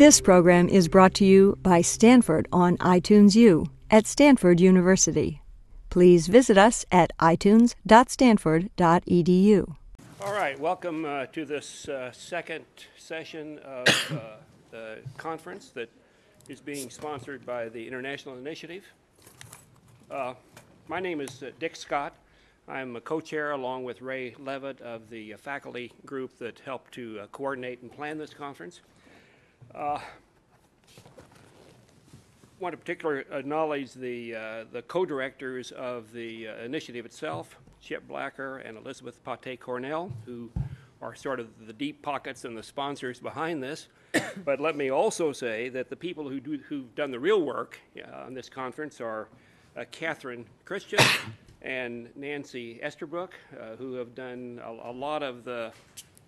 This program is brought to you by Stanford on iTunes U at Stanford University. Please visit us at itunes.stanford.edu. All right, welcome uh, to this uh, second session of uh, the conference that is being sponsored by the International Initiative. Uh, my name is uh, Dick Scott. I'm a co-chair along with Ray Levitt of the faculty group that helped to uh, coordinate and plan this conference. Uh, want to particularly acknowledge the, uh, the co-directors of the uh, initiative itself, Chip Blacker and Elizabeth Pate Cornell, who are sort of the deep pockets and the sponsors behind this. but let me also say that the people who do, who've done the real work uh, on this conference are uh, Catherine Christian and Nancy Esterbrook, uh, who have done a, a, lot of the,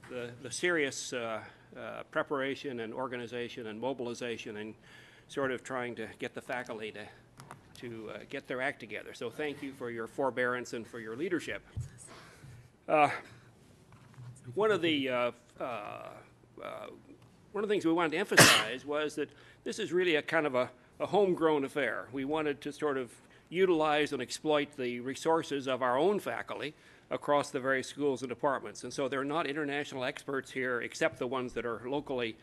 the, the serious uh, preparation and organization and mobilization and sort of trying to get the faculty to, to uh, get their act together. So thank you for your forbearance and for your leadership. Uh, one of the uh, uh, one of the things we wanted to emphasize was that this is really a kind of a, a homegrown affair. We wanted to sort of utilize and exploit the resources of our own faculty across the various schools and departments. And so there are not international experts here except the ones that are locally,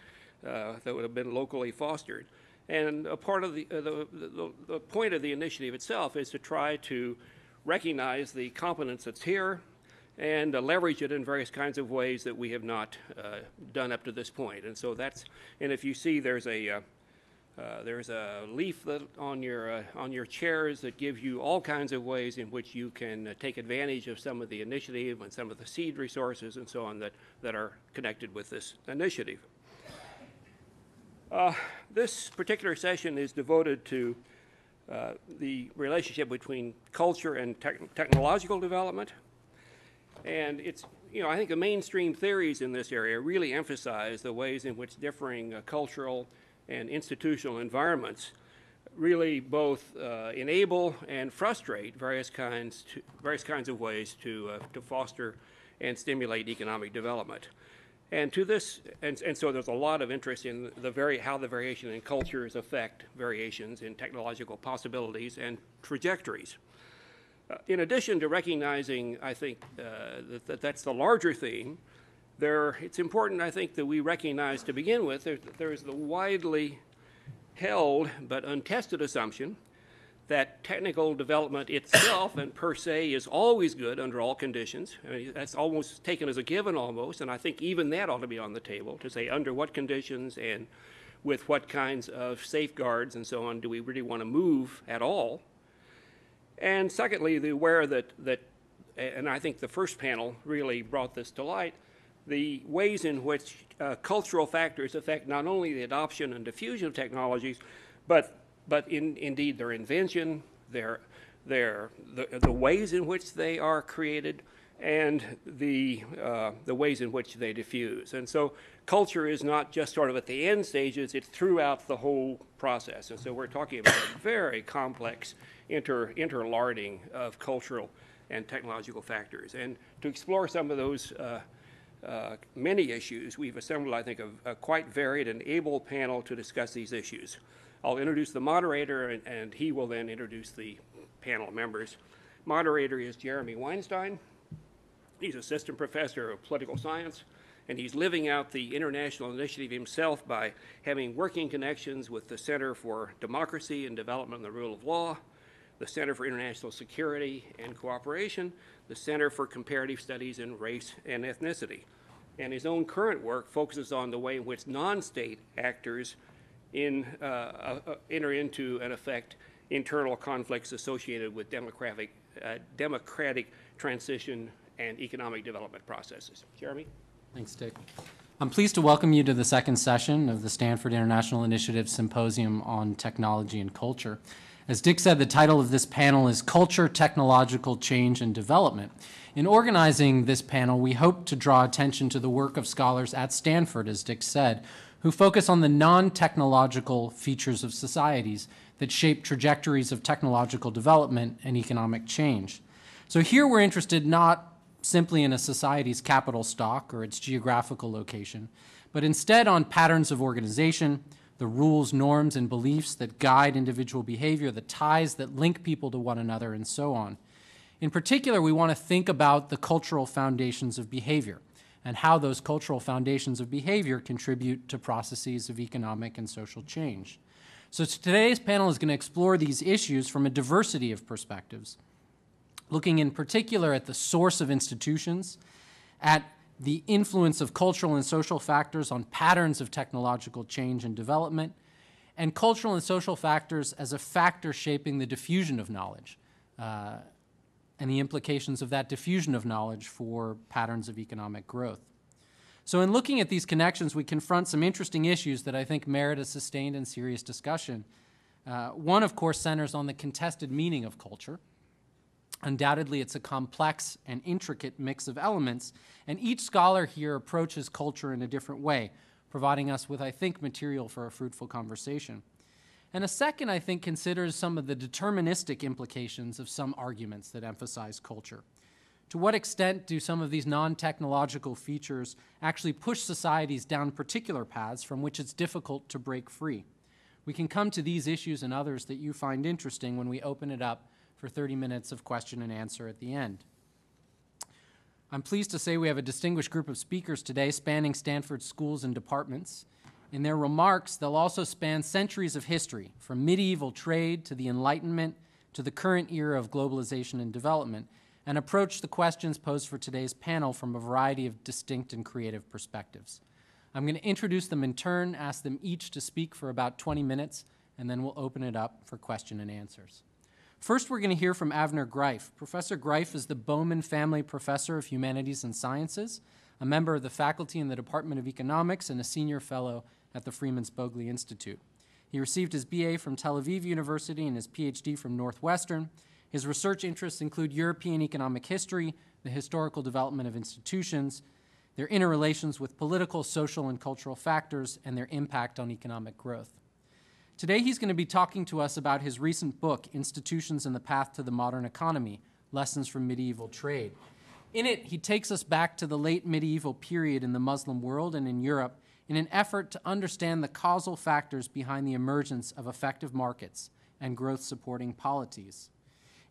uh, that would have been locally fostered. And a part of the, uh, the, the, the, point of the initiative itself is to try to recognize the competence that's here and uh, leverage it in various kinds of ways that we have not uh, done up to this point. And so that's, and if you see there's a, uh, there's a leaflet on your, uh, on your chairs that gives you all kinds of ways in which you can uh, take advantage of some of the initiative and some of the seed resources and so on that, that are connected with this initiative. Uh, this particular session is devoted to uh, the relationship between culture and te technological development. And it's, you know, I think the mainstream theories in this area really emphasize the ways in which differing cultural and institutional environments really both uh, enable and frustrate various kinds, to, various kinds of ways to, uh, to foster and stimulate economic development. And to this, and, and so there's a lot of interest in the very, how the variation in cultures affect variations in technological possibilities and trajectories. Uh, in addition to recognizing, I think, uh, that, that that's the larger theme, there, it's important, I think, that we recognize to begin with there, there is the widely held but untested assumption that technical development itself and per se is always good under all conditions. I mean, that's almost taken as a given almost, and I think even that ought to be on the table to say under what conditions and with what kinds of safeguards and so on do we really want to move at all. And secondly, the aware that, that and I think the first panel really brought this to light, the ways in which uh, cultural factors affect not only the adoption and diffusion of technologies, but, but in, indeed their invention, their, their, the, the ways in which they are created, and the, uh, the ways in which they diffuse. And so culture is not just sort of at the end stages, it's throughout the whole process. And so we're talking about a very complex inter, interlarding of cultural and technological factors. And to explore some of those uh, uh, many issues, we've assembled, I think, a, a, quite varied and able panel to discuss these issues. I'll introduce the moderator, and, and, he will then introduce the panel members. Moderator is Jeremy Weinstein. He's assistant professor of political science, and he's living out the international initiative himself by having working connections with the Center for Democracy and Development and the Rule of Law, the Center for International Security and Cooperation, the Center for Comparative Studies in Race and Ethnicity. And his own current work focuses on the way in which non-state actors in, uh, uh, enter into and affect internal conflicts associated with democratic, uh, democratic transition and economic development processes. Jeremy? Thanks, Dick. I'm pleased to welcome you to the second session of the Stanford International Initiative Symposium on Technology and Culture. As Dick said, the title of this panel is Culture, Technological Change and Development. In organizing this panel, we hope to draw attention to the work of scholars at Stanford, as Dick said, who focus on the non-technological features of societies that shape trajectories of technological development and economic change. So here we're interested not simply in a society's capital stock or its geographical location, but instead on patterns of organization, the rules, norms, and beliefs that guide individual behavior, the ties that link people to one another, and so on. In particular, we want to think about the cultural foundations of behavior and how those cultural foundations of behavior contribute to processes of economic and social change. So today's panel is going to explore these issues from a diversity of perspectives, looking in particular at the source of institutions, at the influence of cultural and social factors on patterns of technological change and development, and cultural and social factors as a factor shaping the diffusion of knowledge uh, and the implications of that diffusion of knowledge for patterns of economic growth. So in looking at these connections, we confront some interesting issues that I think merit a sustained and serious discussion. Uh, one, of course, centers on the contested meaning of culture. Undoubtedly, it's a complex and intricate mix of elements, and each scholar here approaches culture in a different way, providing us with, I think, material for a fruitful conversation. And a second, I think, considers some of the deterministic implications of some arguments that emphasize culture. To what extent do some of these non technological features actually push societies down particular paths from which it's difficult to break free? We can come to these issues and others that you find interesting when we open it up for 30 minutes of question and answer at the end. I'm pleased to say we have a distinguished group of speakers today spanning Stanford schools and departments. In their remarks, they'll also span centuries of history, from medieval trade to the Enlightenment to the current era of globalization and development, and approach the questions posed for today's panel from a variety of distinct and creative perspectives. I'm going to introduce them in turn, ask them each to speak for about 20 minutes, and then we'll open it up for question and answers. First, we're going to hear from Avner Greif. Professor Greif is the Bowman Family Professor of Humanities and Sciences, a member of the faculty in the Department of Economics, and a senior fellow at the Freeman Spogli Institute. He received his BA from Tel Aviv University and his PhD from Northwestern. His research interests include European economic history, the historical development of institutions, their interrelations with political, social, and cultural factors, and their impact on economic growth. Today, he's going to be talking to us about his recent book, Institutions and the Path to the Modern Economy Lessons from Medieval Trade. In it, he takes us back to the late medieval period in the Muslim world and in Europe in an effort to understand the causal factors behind the emergence of effective markets and growth supporting polities.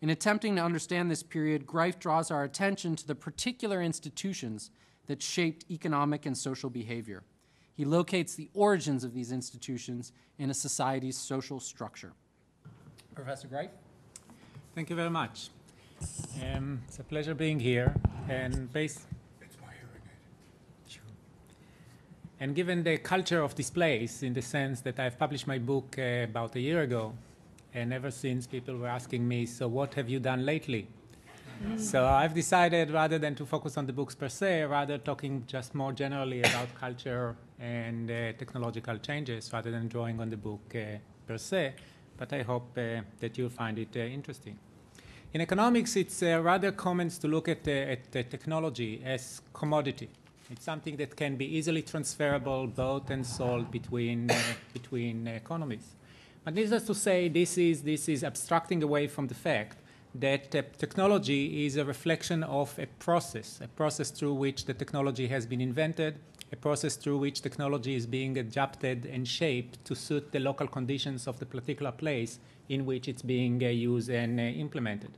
In attempting to understand this period, Greif draws our attention to the particular institutions that shaped economic and social behavior. He locates the origins of these institutions in a society's social structure. Professor Greif? Thank you very much. Um, it's a pleasure being here. And based. It's my Sure. And given the culture of this place, in the sense that I've published my book uh, about a year ago, and ever since people were asking me, so what have you done lately? So I've decided rather than to focus on the books per se, rather talking just more generally about culture and uh, technological changes rather than drawing on the book uh, per se. But I hope uh, that you'll find it uh, interesting. In economics, it's uh, rather common to look at, uh, at technology as commodity. It's something that can be easily transferable, bought and sold between, between economies. But needless to say, this is, this is abstracting away from the fact that uh, technology is a reflection of a process, a process through which the technology has been invented, a process through which technology is being adapted and shaped to suit the local conditions of the particular place in which it's being uh, used and uh, implemented.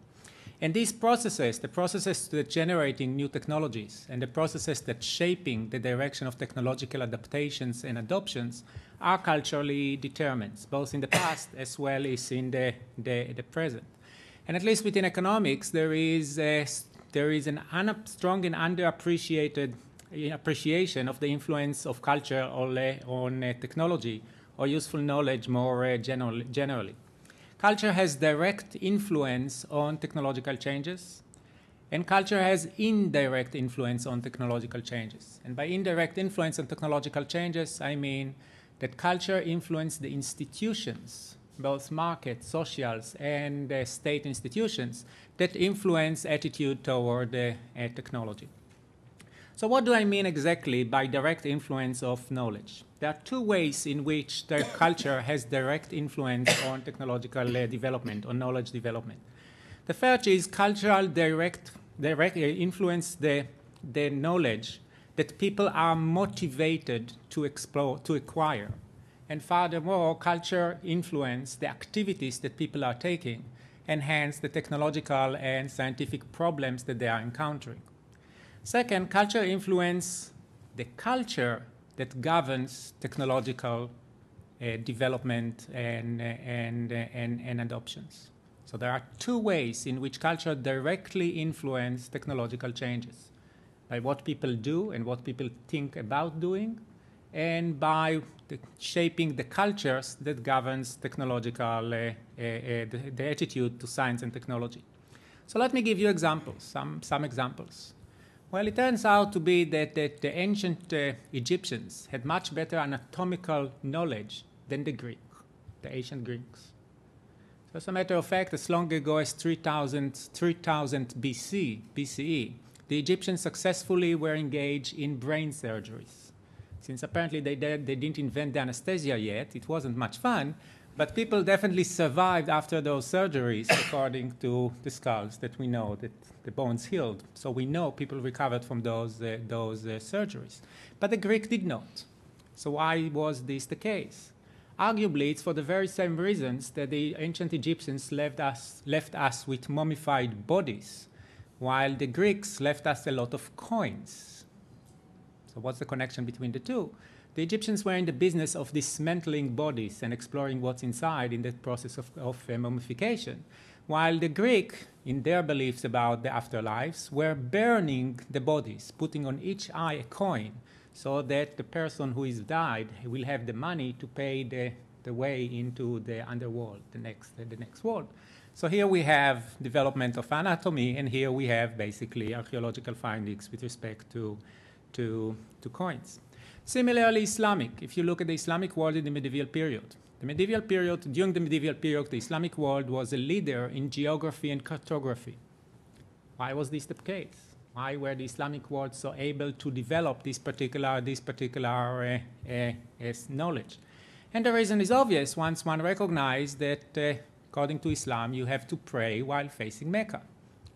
And these processes, the processes that generating new technologies and the processes that shaping the direction of technological adaptations and adoptions are culturally determined, both in the past as well as in the, the, the present. And at least within economics, there is, a, there is an un- strong and underappreciated appreciation of the influence of culture on, on uh, technology or useful knowledge more uh, general, generally. Culture has direct influence on technological changes, and culture has indirect influence on technological changes. And by indirect influence on technological changes, I mean that culture influences the institutions both market, socials, and uh, state institutions that influence attitude toward uh, technology. So what do I mean exactly by direct influence of knowledge? There are two ways in which the culture has direct influence on technological uh, development, on knowledge development. The first is cultural direct, direct uh, influence the, the knowledge that people are motivated to explore, to acquire And furthermore, culture influence the activities that people are taking, and hence the technological and scientific problems that they are encountering. Second, culture influence the culture that governs technological uh, development and, and, and, and adoptions. So there are two ways in which culture directly influence technological changes by what people do and what people think about doing, and by the shaping the cultures that governs technological, uh, uh, uh, the, the, attitude to science and technology. So let me give you examples, some, some examples. Well, it turns out to be that, that the ancient uh, Egyptians had much better anatomical knowledge than the Greek, the ancient Greeks. So as a matter of fact, as long ago as 3000, 3000 BC, BCE, the Egyptians successfully were engaged in brain surgeries. Since apparently they, did, they didn't invent the anesthesia yet, it wasn't much fun, but people definitely survived after those surgeries, according to the skulls that we know that the bones healed. So we know people recovered from those, uh, those uh, surgeries. But the Greek did not. So why was this the case? Arguably, it's for the very same reasons that the ancient Egyptians left us, left us with mummified bodies, while the Greeks left us a lot of coins. So, what's the connection between the two? The Egyptians were in the business of dismantling bodies and exploring what's inside in the process of, of uh, mummification, while the Greek, in their beliefs about the afterlives, were burning the bodies, putting on each eye a coin so that the person who is died will have the money to pay the, the way into the underworld, the next, the next world. So here we have development of anatomy, and here we have basically archaeological findings with respect to, to, to coins. Similarly, Islamic, if you look at the Islamic world in the medieval period, the medieval period, during the medieval period, the Islamic world was a leader in geography and cartography. Why was this the case? why were the Islamic world so able to develop this particular, this particular uh, uh, knowledge? And the reason is obvious once one recognizes that, uh, according to Islam, you have to pray while facing Mecca.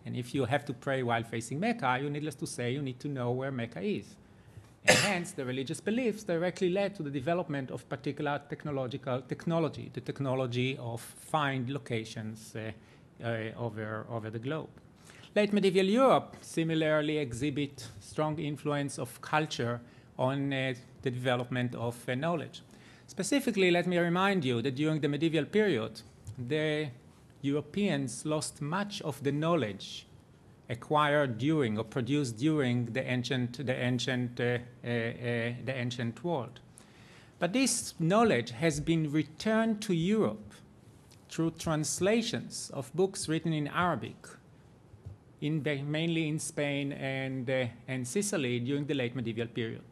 And if you have to pray while facing Mecca, you needless to say, you need to know where Mecca is. And hence, the religious beliefs directly led to the development of particular technological technology, the technology of find locations uh, uh, over, over the globe. Late medieval Europe similarly exhibit strong influence of culture on uh, the development of uh, knowledge. Specifically, let me remind you that during the medieval period, the Europeans lost much of the knowledge acquired during or produced during the ancient, the ancient, uh, uh, uh the ancient world. But this knowledge has been returned to Europe through translations of books written in Arabic in mainly in Spain and, uh, and Sicily during the late medieval period.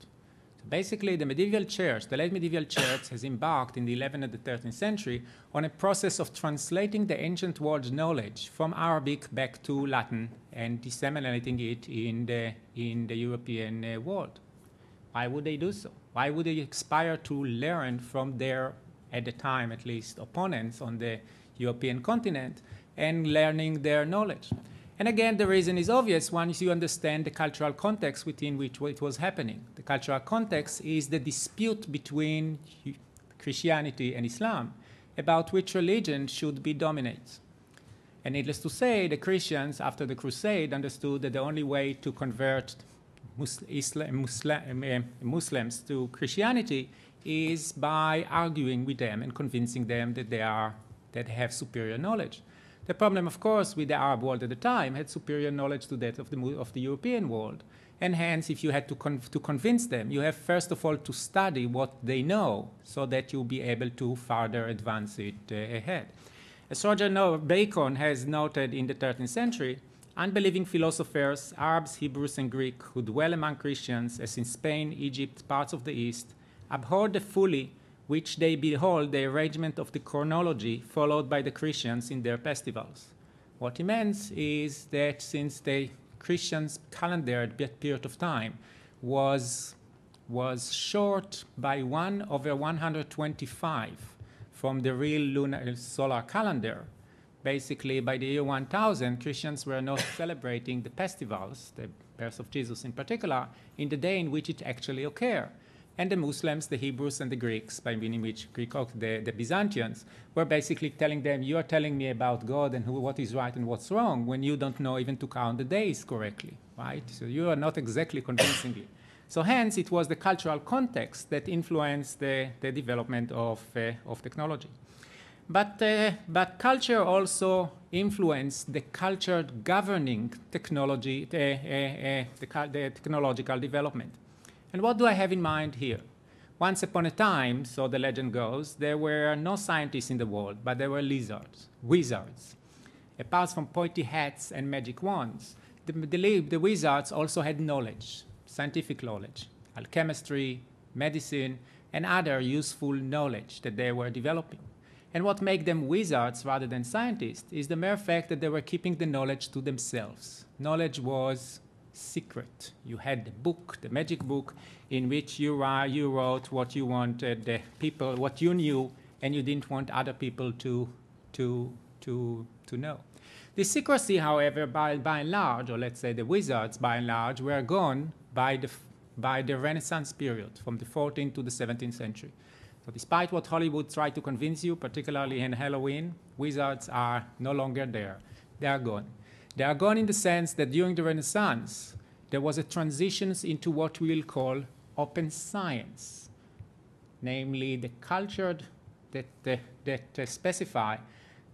Basically, the medieval church, the late medieval church, has embarked in the 11th and the 13th century on a process of translating the ancient world's knowledge from Arabic back to Latin and disseminating it in the, in the European uh, world. Why would they do so? Why would they aspire to learn from their, at the time at least, opponents on the European continent and learning their knowledge? And again, the reason is obvious once you understand the cultural context within which it was happening. The cultural context is the dispute between Christianity and Islam about which religion should be dominant. And needless to say, the Christians, after the Crusade, understood that the only way to convert Muslim, eh, Muslims to Christianity is by arguing with them and convincing them that they, are, that they have superior knowledge. The problem, of course, with the Arab world at the time had superior knowledge to that of the, of the European world. And hence, if you had to, con to convince them, you have first of all to study what they know so that you'll be able to further advance it uh, ahead. As Roger Bacon has noted in the 13th century, unbelieving philosophers, Arabs, Hebrews, and Greek, who dwell among Christians, as in Spain, Egypt, parts of the East, abhorred fully which they behold the arrangement of the chronology followed by the Christians in their festivals. What he means is that since the Christians' calendar at that period of time was, was short by 1 over 125 from the real lunar solar calendar, basically by the year 1000, Christians were not celebrating the festivals, the birth of Jesus in particular, in the day in which it actually occurred and the Muslims, the Hebrews, and the Greeks, by meaning which Greek, the, the Byzantians, were basically telling them, You are telling me about God and who, what is right and what's wrong when you don't know even to count the days correctly, right? So you are not exactly convincing me. So, hence, it was the cultural context that influenced the, the development of, uh, of technology. But, uh, but culture also influenced the culture governing technology, uh, uh, uh the, the technological development. And what do I have in mind here? Once upon a time, so the legend goes, there were no scientists in the world, but there were lizards, wizards. Apart from pointy hats and magic wands, the, the, the wizards also had knowledge, scientific knowledge, alchemistry, medicine, and other useful knowledge that they were developing. And what made them wizards rather than scientists is the mere fact that they were keeping the knowledge to themselves. Knowledge was secret. You had the book, the magic book, in which you, uh, you wrote what you wanted the people, what you knew, and you didn't want other people to, to, to, to know. The secrecy, however, by, by and large, or let's say the wizards by and large, were gone by the, by the Renaissance period, from the 14th to the 17th century. So despite what Hollywood tried to convince you, particularly in Halloween, wizards are no longer there. They are gone. They are gone in the sense that during the Renaissance, there was a transition into what we will call open science, namely the culture that, uh, that uh, specify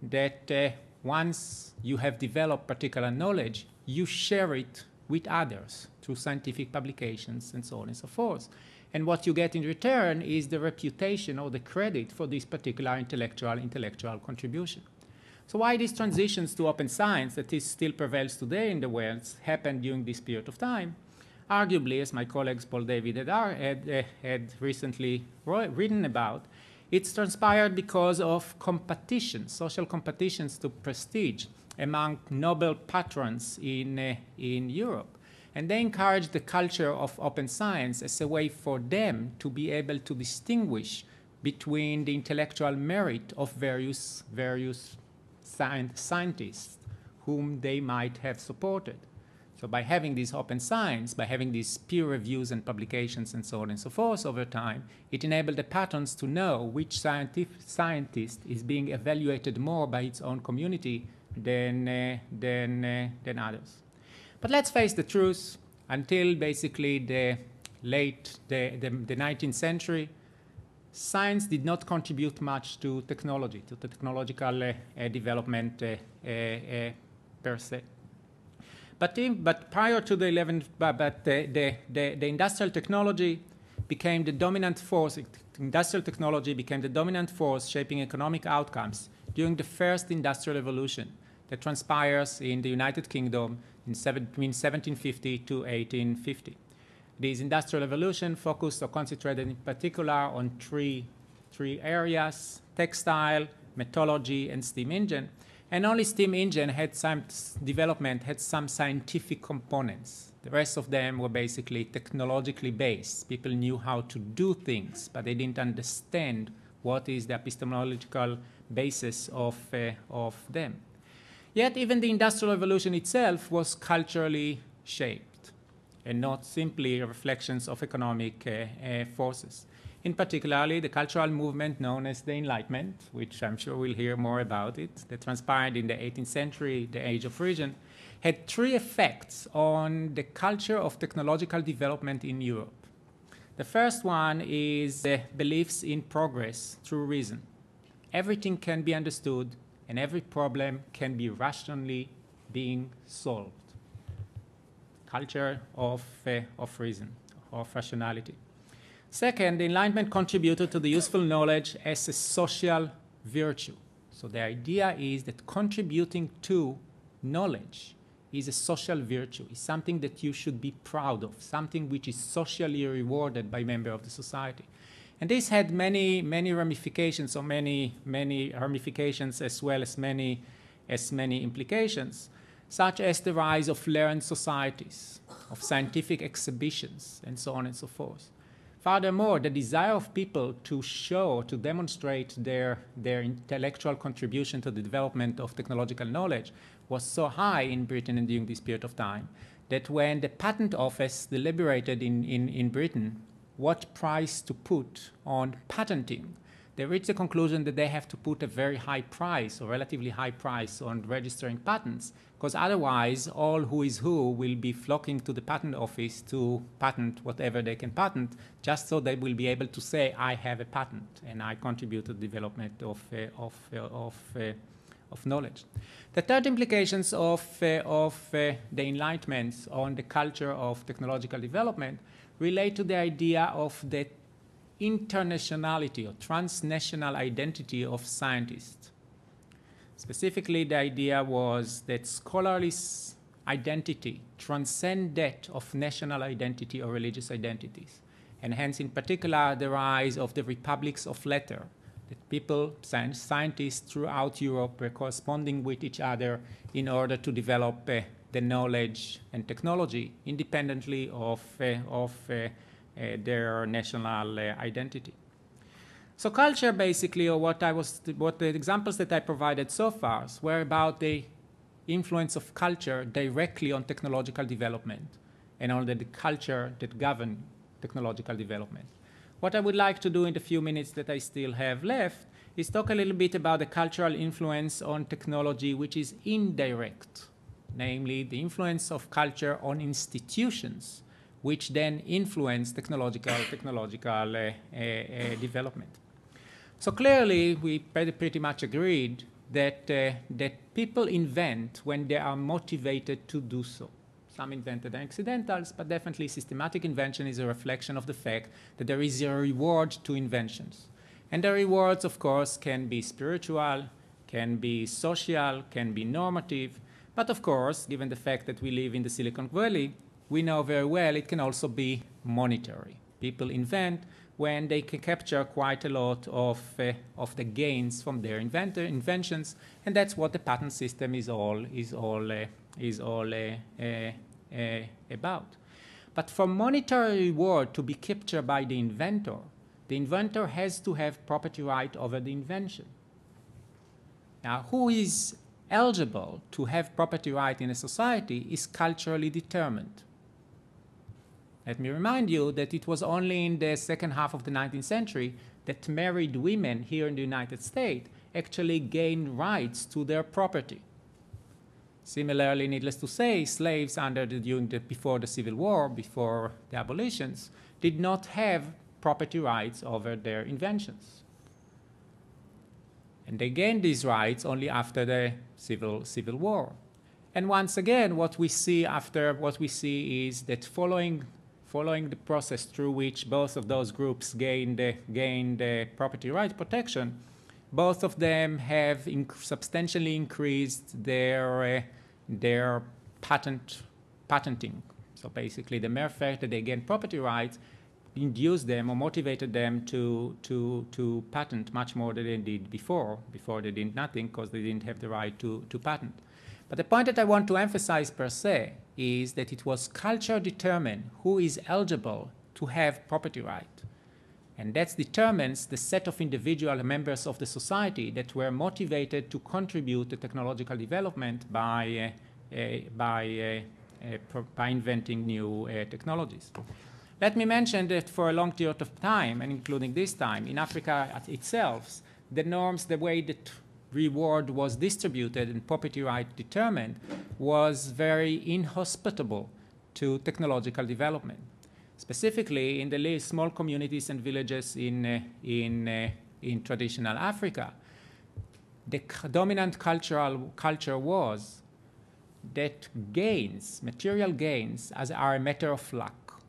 that uh, once you have developed particular knowledge, you share it with others through scientific publications and so on and so forth. And what you get in return is the reputation or the credit for this particular intellectual intellectual contribution. So why these transitions to open science that is still prevails today in the world happened during this period of time? Arguably, as my colleagues Paul David had, uh, had recently written about, it's transpired because of competition, social competitions to prestige among Nobel patrons in, uh, in Europe. And they encouraged the culture of open science as a way for them to be able to distinguish between the intellectual merit of various, various scientists whom they might have supported. So by having these open science, by having these peer reviews and publications and so on and so forth over time, it enabled the patterns to know which scientist is being evaluated more by its own community than, uh, than, uh, than others. But let's face the truth, until basically the late, the, the, the 19th century, science did not contribute much to technology, to the technological uh, development uh, per se. But, in, but prior to the 11th, but, but the, the, the, the, industrial technology became the dominant force, industrial technology became the dominant force shaping economic outcomes during the first industrial revolution that transpires in the United Kingdom in seven, between 1750 to 1850. This industrial revolution focused or concentrated in particular on three, three areas, textile, metallurgy, and steam engine. And only steam engine had some development, had some scientific components. The rest of them were basically technologically based. People knew how to do things, but they didn't understand what is the epistemological basis of, uh, of them. Yet even the Industrial Revolution itself was culturally shaped and not simply reflections of economic uh, uh, forces. In particularly, the cultural movement known as the Enlightenment, which I'm sure we'll hear more about it, that transpired in the 18th century, the Age of Reason, had three effects on the culture of technological development in Europe. The first one is the beliefs in progress through reason. Everything can be understood and every problem can be rationally being solved culture of, uh, of reason, of rationality. Second, Enlightenment contributed to the useful knowledge as a social virtue. So the idea is that contributing to knowledge is a social virtue, is something that you should be proud of, something which is socially rewarded by member of the society. And this had many, many ramifications, or many, many ramifications as well as many, as many implications such as the rise of learned societies, of scientific exhibitions, and so on and so forth. Furthermore, the desire of people to show, to demonstrate their, their intellectual contribution to the development of technological knowledge was so high in Britain during this period of time that when the patent office deliberated in, in, in Britain what price to put on patenting, they reached the conclusion that they have to put a very high price or relatively high price on registering patents, because otherwise all who is who will be flocking to the patent office to patent whatever they can patent, just so they will be able to say, I have a patent and I contribute to the development of, uh, of, uh, of, uh, of knowledge. The third implications of, uh, of uh, the Enlightenment on the culture of technological development relate to the idea of the internationality or transnational identity of scientists. Specifically, the idea was that scholarly identity transcends that of national identity or religious identities. And hence, in particular, the rise of the republics of letter, that people, scientists throughout Europe were corresponding with each other in order to develop uh, the knowledge and technology independently of, uh, of uh, uh, their national uh, identity. So culture, basically, or what I was, what the examples that I provided so far were about the influence of culture directly on technological development and on the culture that govern technological development. What I would like to do in the few minutes that I still have left is talk a little bit about the cultural influence on technology, which is indirect, namely the influence of culture on institutions which then influence technological, technological uh, uh, uh, development. So clearly, we pretty much agreed that, uh, that people invent when they are motivated to do so. Some invented accidentals, but definitely systematic invention is a reflection of the fact that there is a reward to inventions. And the rewards, of course, can be spiritual, can be social, can be normative, but of course, given the fact that we live in the Silicon Valley, we know very well it can also be monetary. People invent when they can capture quite a lot of, uh, of the gains from their inventor, inventions, and that's what the patent system is all, is all, uh, is all uh, uh, uh about. But for monetary reward to be captured by the inventor, the inventor has to have property right over the invention. Now, who is eligible to have property right in a society is culturally determined. Let me remind you that it was only in the second half of the 19th century that married women here in the United States actually gained rights to their property. Similarly, needless to say, slaves under the, during the, before the Civil War, before the abolitions, did not have property rights over their inventions. And they gained these rights only after the Civil, Civil War. And once again, what we see after what we see is that following following the process through which both of those groups gained, uh, gained uh, property right protection, both of them have inc substantially increased their, uh, their patent, patenting. So basically, the mere fact that they gained property rights induced them or motivated them to, to, to patent much more than they did before. Before they did nothing because they didn't have the right to, to patent. But the point that I want to emphasize per se is that it was culture determined who is eligible to have property right. And that determines the set of individual members of the society that were motivated to contribute to technological development by, uh, uh, by, uh, by inventing new uh, technologies. Let me mention that for a long period of time, and including this time, in Africa itself, the norms, the way that reward was distributed and property right determined was very inhospitable to technological development. Specifically, in the small communities and villages in, uh, in, uh, in traditional Africa, the dominant cultural culture was that gains, material gains, as are a matter of luck.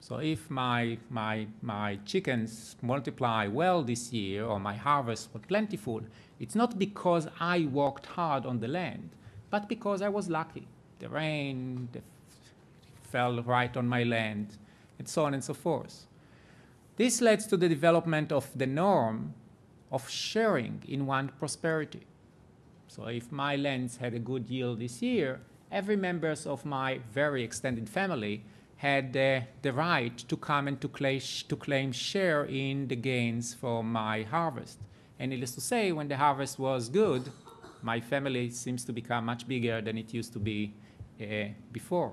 So if my, my, my chickens multiply well this year or my harvest was plentiful, it's not because I worked hard on the land, but because I was lucky. The rain the fell right on my land, and so on and so forth. This led to the development of the norm of sharing in one prosperity. So if my lands had a good yield this year, every members of my very extended family had uh, the right to come and to, to claim share in the gains from my harvest. And needless to say, when the harvest was good, my family seems to become much bigger than it used to be uh, before.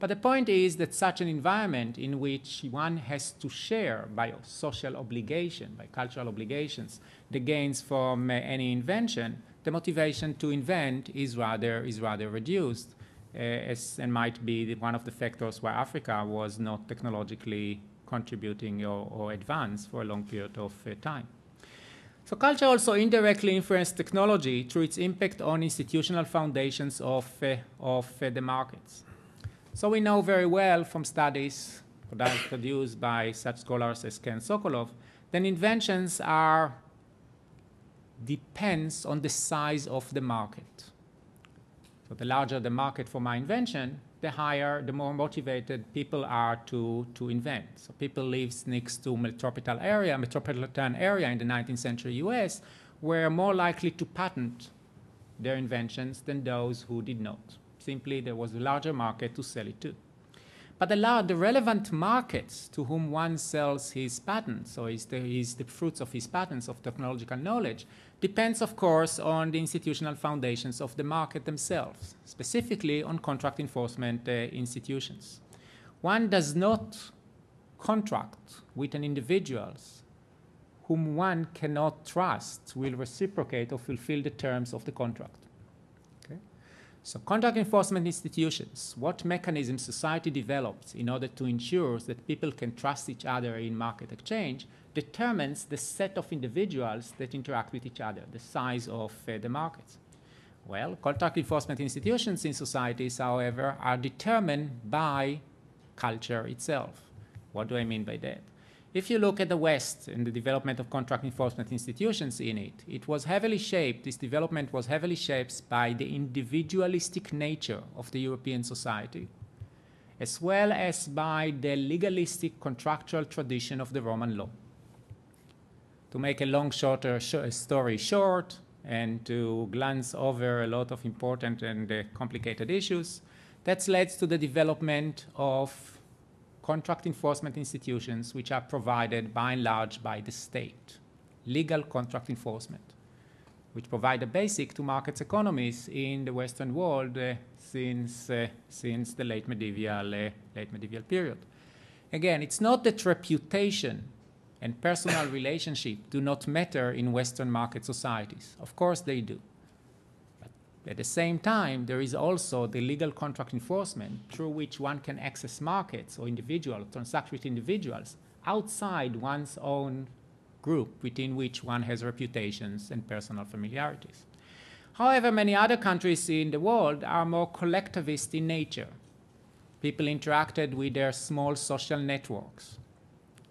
But the point is that such an environment in which one has to share by social obligation, by cultural obligations, the gains from uh, any invention, the motivation to invent is rather, is rather reduced, uh, as, and might be one of the factors why Africa was not technologically contributing or, or advanced for a long period of uh, time. So culture also indirectly influenced technology through its impact on institutional foundations of, uh, of uh, the markets. So we know very well from studies produced by such scholars as Ken Sokoloff that inventions are depends on the size of the market. So the larger the market for my invention, the higher, the more motivated people are to, to invent. So people live next to metropolitan area, metropolitan area in the 19th century US were more likely to patent their inventions than those who did not. Simply, there was a larger market to sell it to. But the, the relevant markets to whom one sells his patents, or is the, is the fruits of his patents of technological knowledge, depends, of course, on the institutional foundations of the market themselves, specifically on contract enforcement uh, institutions. One does not contract with an individual whom one cannot trust will reciprocate or fulfill the terms of the contract. So contract enforcement institutions, what mechanisms society develops in order to ensure that people can trust each other in market exchange determines the set of individuals that interact with each other, the size of uh, the markets. Well, contract enforcement institutions in societies, however, are determined by culture itself. What do I mean by that? If you look at the West and the development of contract enforcement institutions in it, it was heavily shaped, this development was heavily shaped by the individualistic nature of the European society, as well as by the legalistic contractual tradition of the Roman law. To make a long shorter sh story short, and to glance over a lot of important and uh, complicated issues, that's led to the development of contract enforcement institutions which are provided by and large by the state. Legal contract enforcement, which provide a basic to markets economies in the Western world uh, since, uh, since the late medieval, uh, late medieval period. Again, it's not that reputation and personal relationship do not matter in Western market societies. Of course they do. At the same time, there is also the legal contract enforcement through which one can access markets or individuals, transact with individuals outside one's own group within which one has reputations and personal familiarities. However, many other countries in the world are more collectivist in nature. People interacted with their small social networks.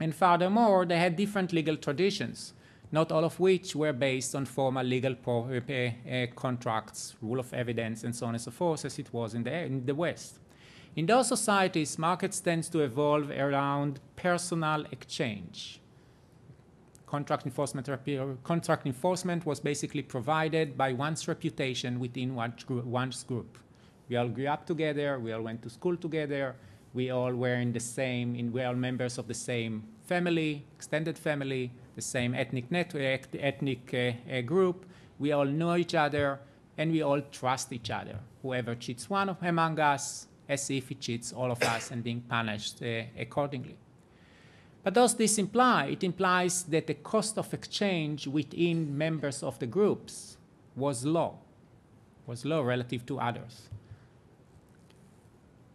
And furthermore, they had different legal traditions not all of which were based on formal legal uh, uh, contracts, rule of evidence, and so on and so forth, as it was in the, in the West. In those societies, markets tend to evolve around personal exchange. Contract enforcement, contract enforcement was basically provided by one's reputation within one's group. We all grew up together, we all went to school together, we all were in the same, in, we all members of the same family, extended family, the same ethnic network, ethnic uh, uh, group. We all know each other and we all trust each other. Whoever cheats one of among us, as if he cheats all of us and being punished uh, accordingly. But does this imply? It implies that the cost of exchange within members of the groups was low, was low relative to others.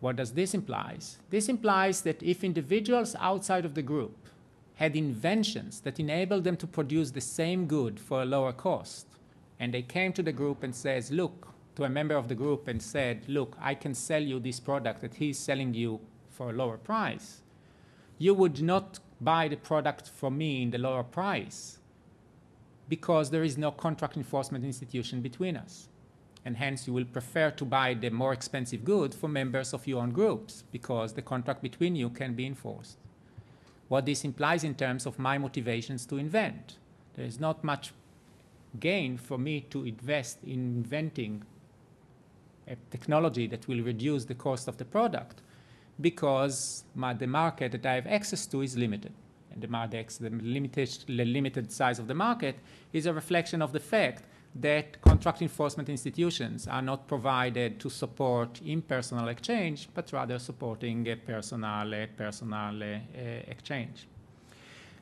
What does this imply? This implies that if individuals outside of the group had inventions that enabled them to produce the same good for a lower cost. And they came to the group and says, look, to a member of the group and said, look, I can sell you this product that he's selling you for a lower price. You would not buy the product from me in the lower price because there is no contract enforcement institution between us. And hence you will prefer to buy the more expensive good for members of your own groups because the contract between you can be enforced what this implies in terms of my motivations to invent. There is not much gain for me to invest in inventing a technology that will reduce the cost of the product because my, the market that I have access to is limited. And the, the, limited, the limited size of the market is a reflection of the fact that contract enforcement institutions are not provided to support impersonal exchange, but rather supporting a personal, uh, personal uh, exchange.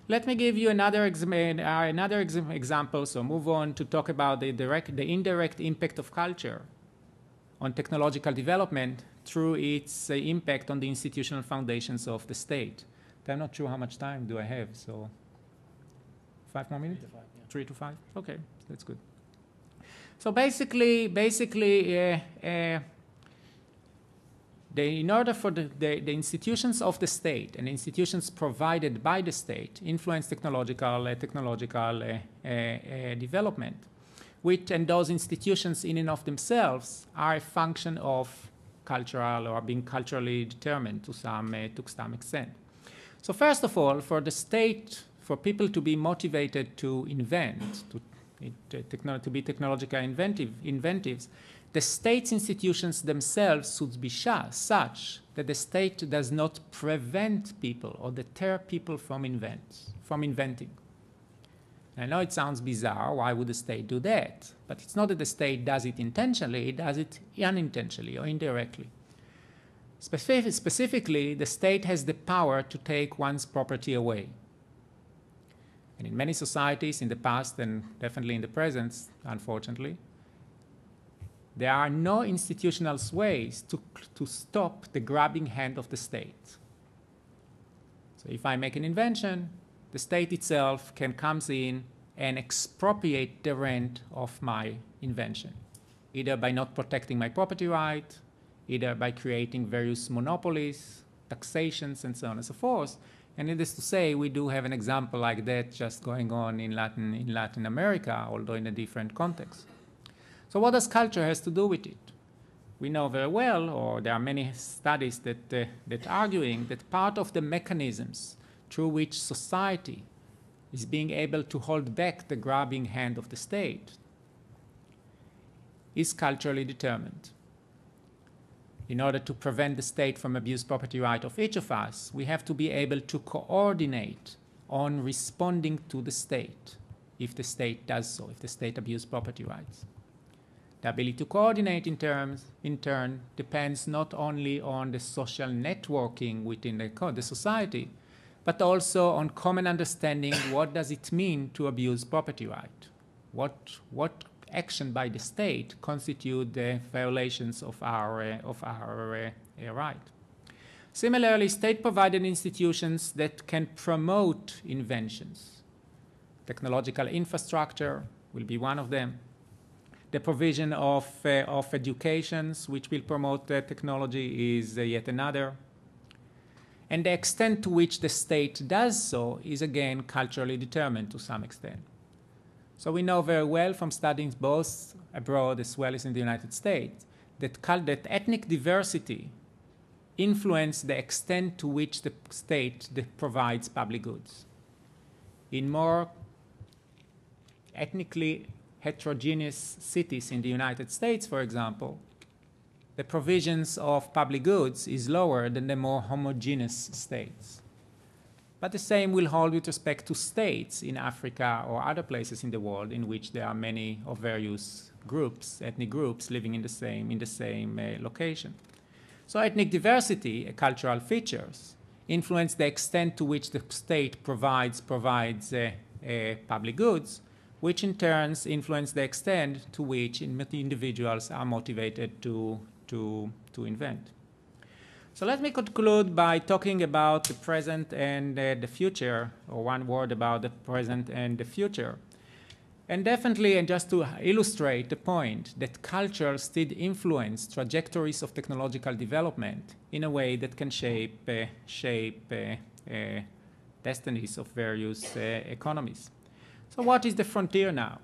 Let me give you another, ex- uh, another ex- example, so move on to talk about the, direct, the indirect impact of culture on technological development through its uh, impact on the institutional foundations of the state. I'm not sure how much time do I have, so five more minutes? Three to five, yeah. Three to five? Okay, that's good. So basically, basically, uh, uh, in order for the, the, the, institutions of the state and institutions provided by the state influence technological, uh, technological uh, uh, uh, development, which and those institutions in and of themselves are a function of cultural or being culturally determined to some, to some extent. So first of all, for the state, for people to be motivated to invent, to, to, be technologically inventive, inventives, the state's institutions themselves should be such that the state does not prevent people or deter people from invent, from inventing. I know it sounds bizarre. Why would the state do that? But it's not that the state does it intentionally, it does it unintentionally or indirectly. Specific, specifically, the state has the power to take one's property away. And in many societies, in the past and definitely in the present, unfortunately, there are no institutional ways to, to stop the grabbing hand of the state. So if I make an invention, the state itself can come in and expropriate the rent of my invention, either by not protecting my property right either by creating various monopolies, taxations, and so on and so forth. And needless to say, we do have an example like that just going on in Latin, in Latin America, although in a different context. So what does culture has to do with it? We know very well, or there are many studies that, uh, that arguing that part of the mechanisms through which society is being able to hold back the grabbing hand of the state is culturally determined in order to prevent the state from abuse property right of each of us, we have to be able to coordinate on responding to the state if the state does so, if the state abuses property rights. The ability to coordinate in, terms, in turn depends not only on the social networking within the, the society, but also on common understanding what does it mean to abuse property right? What, what action by the state constitute the violations of our, uh, of our uh, right. Similarly, state-provided institutions that can promote inventions. Technological infrastructure will be one of them. The provision of, uh, of educations which will promote technology is uh, yet another. And the extent to which the state does so is again culturally determined to some extent. So we know very well from studying both abroad as well as in the United States that, that ethnic diversity influence the extent to which the state provides public goods. In more ethnically heterogeneous cities in the United States, for example, the provisions of public goods is lower than the more homogeneous states. But the same will hold with respect to states in Africa or other places in the world in which there are many of various groups, ethnic groups, living in the same, in the same uh, location. So ethnic diversity, uh, cultural features, influence the extent to which the state provides, provides uh, uh public goods, which in turns influence the extent to which individuals are motivated to, to, to invent. So let me conclude by talking about the present and uh, the future, or one word about the present and the future. And definitely, and just to illustrate the point, that culture still influence trajectories of technological development in a way that can shape, uh, shape uh, uh destinies of various uh, economies. So what is the frontier now?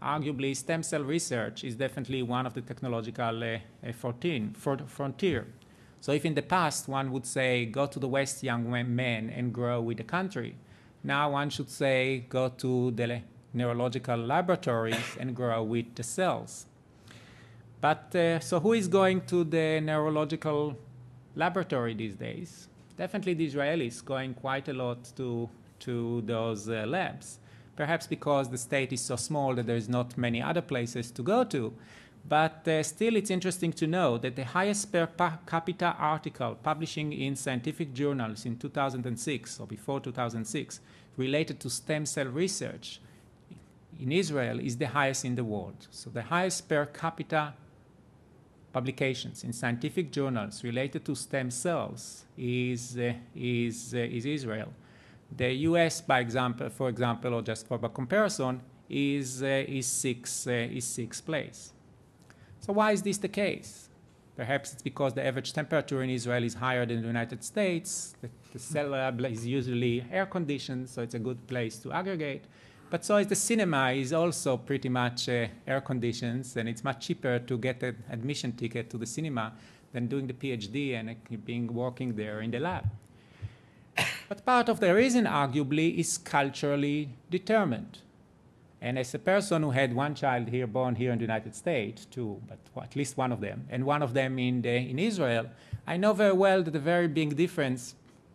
Arguably, stem cell research is definitely one of the technological uh, 14, frontier. So if in the past one would say, go to the West, young men, and grow with the country, now one should say, go to the neurological laboratories and grow with the cells. But uh, so who is going to the neurological laboratory these days? Definitely the Israelis going quite a lot to, to those uh, labs. perhaps because the state is so small that there's not many other places to go to. But uh, still, it's interesting to know that the highest per capita article publishing in scientific journals in 2006 or before 2006 related to stem cell research in Israel is the highest in the world. So the highest per capita publications in scientific journals related to stem cells is, uh, is, uh, is Israel. The US, by example, for example, or just for comparison, is, uh, is, six, uh, is sixth place. So why is this the case? Perhaps it's because the average temperature in Israel is higher than the United States. The, the cell lab is usually air conditioned, so it's a good place to aggregate. But so is the cinema is also pretty much uh, air conditioned, and it's much cheaper to get an admission ticket to the cinema than doing the PhD and uh, being working there in the lab. but part of the reason, arguably, is culturally determined. And as a person who had one child here, born here in the United States, two, but at least one of them, and one of them in, the, in Israel, I know very well that the very big difference,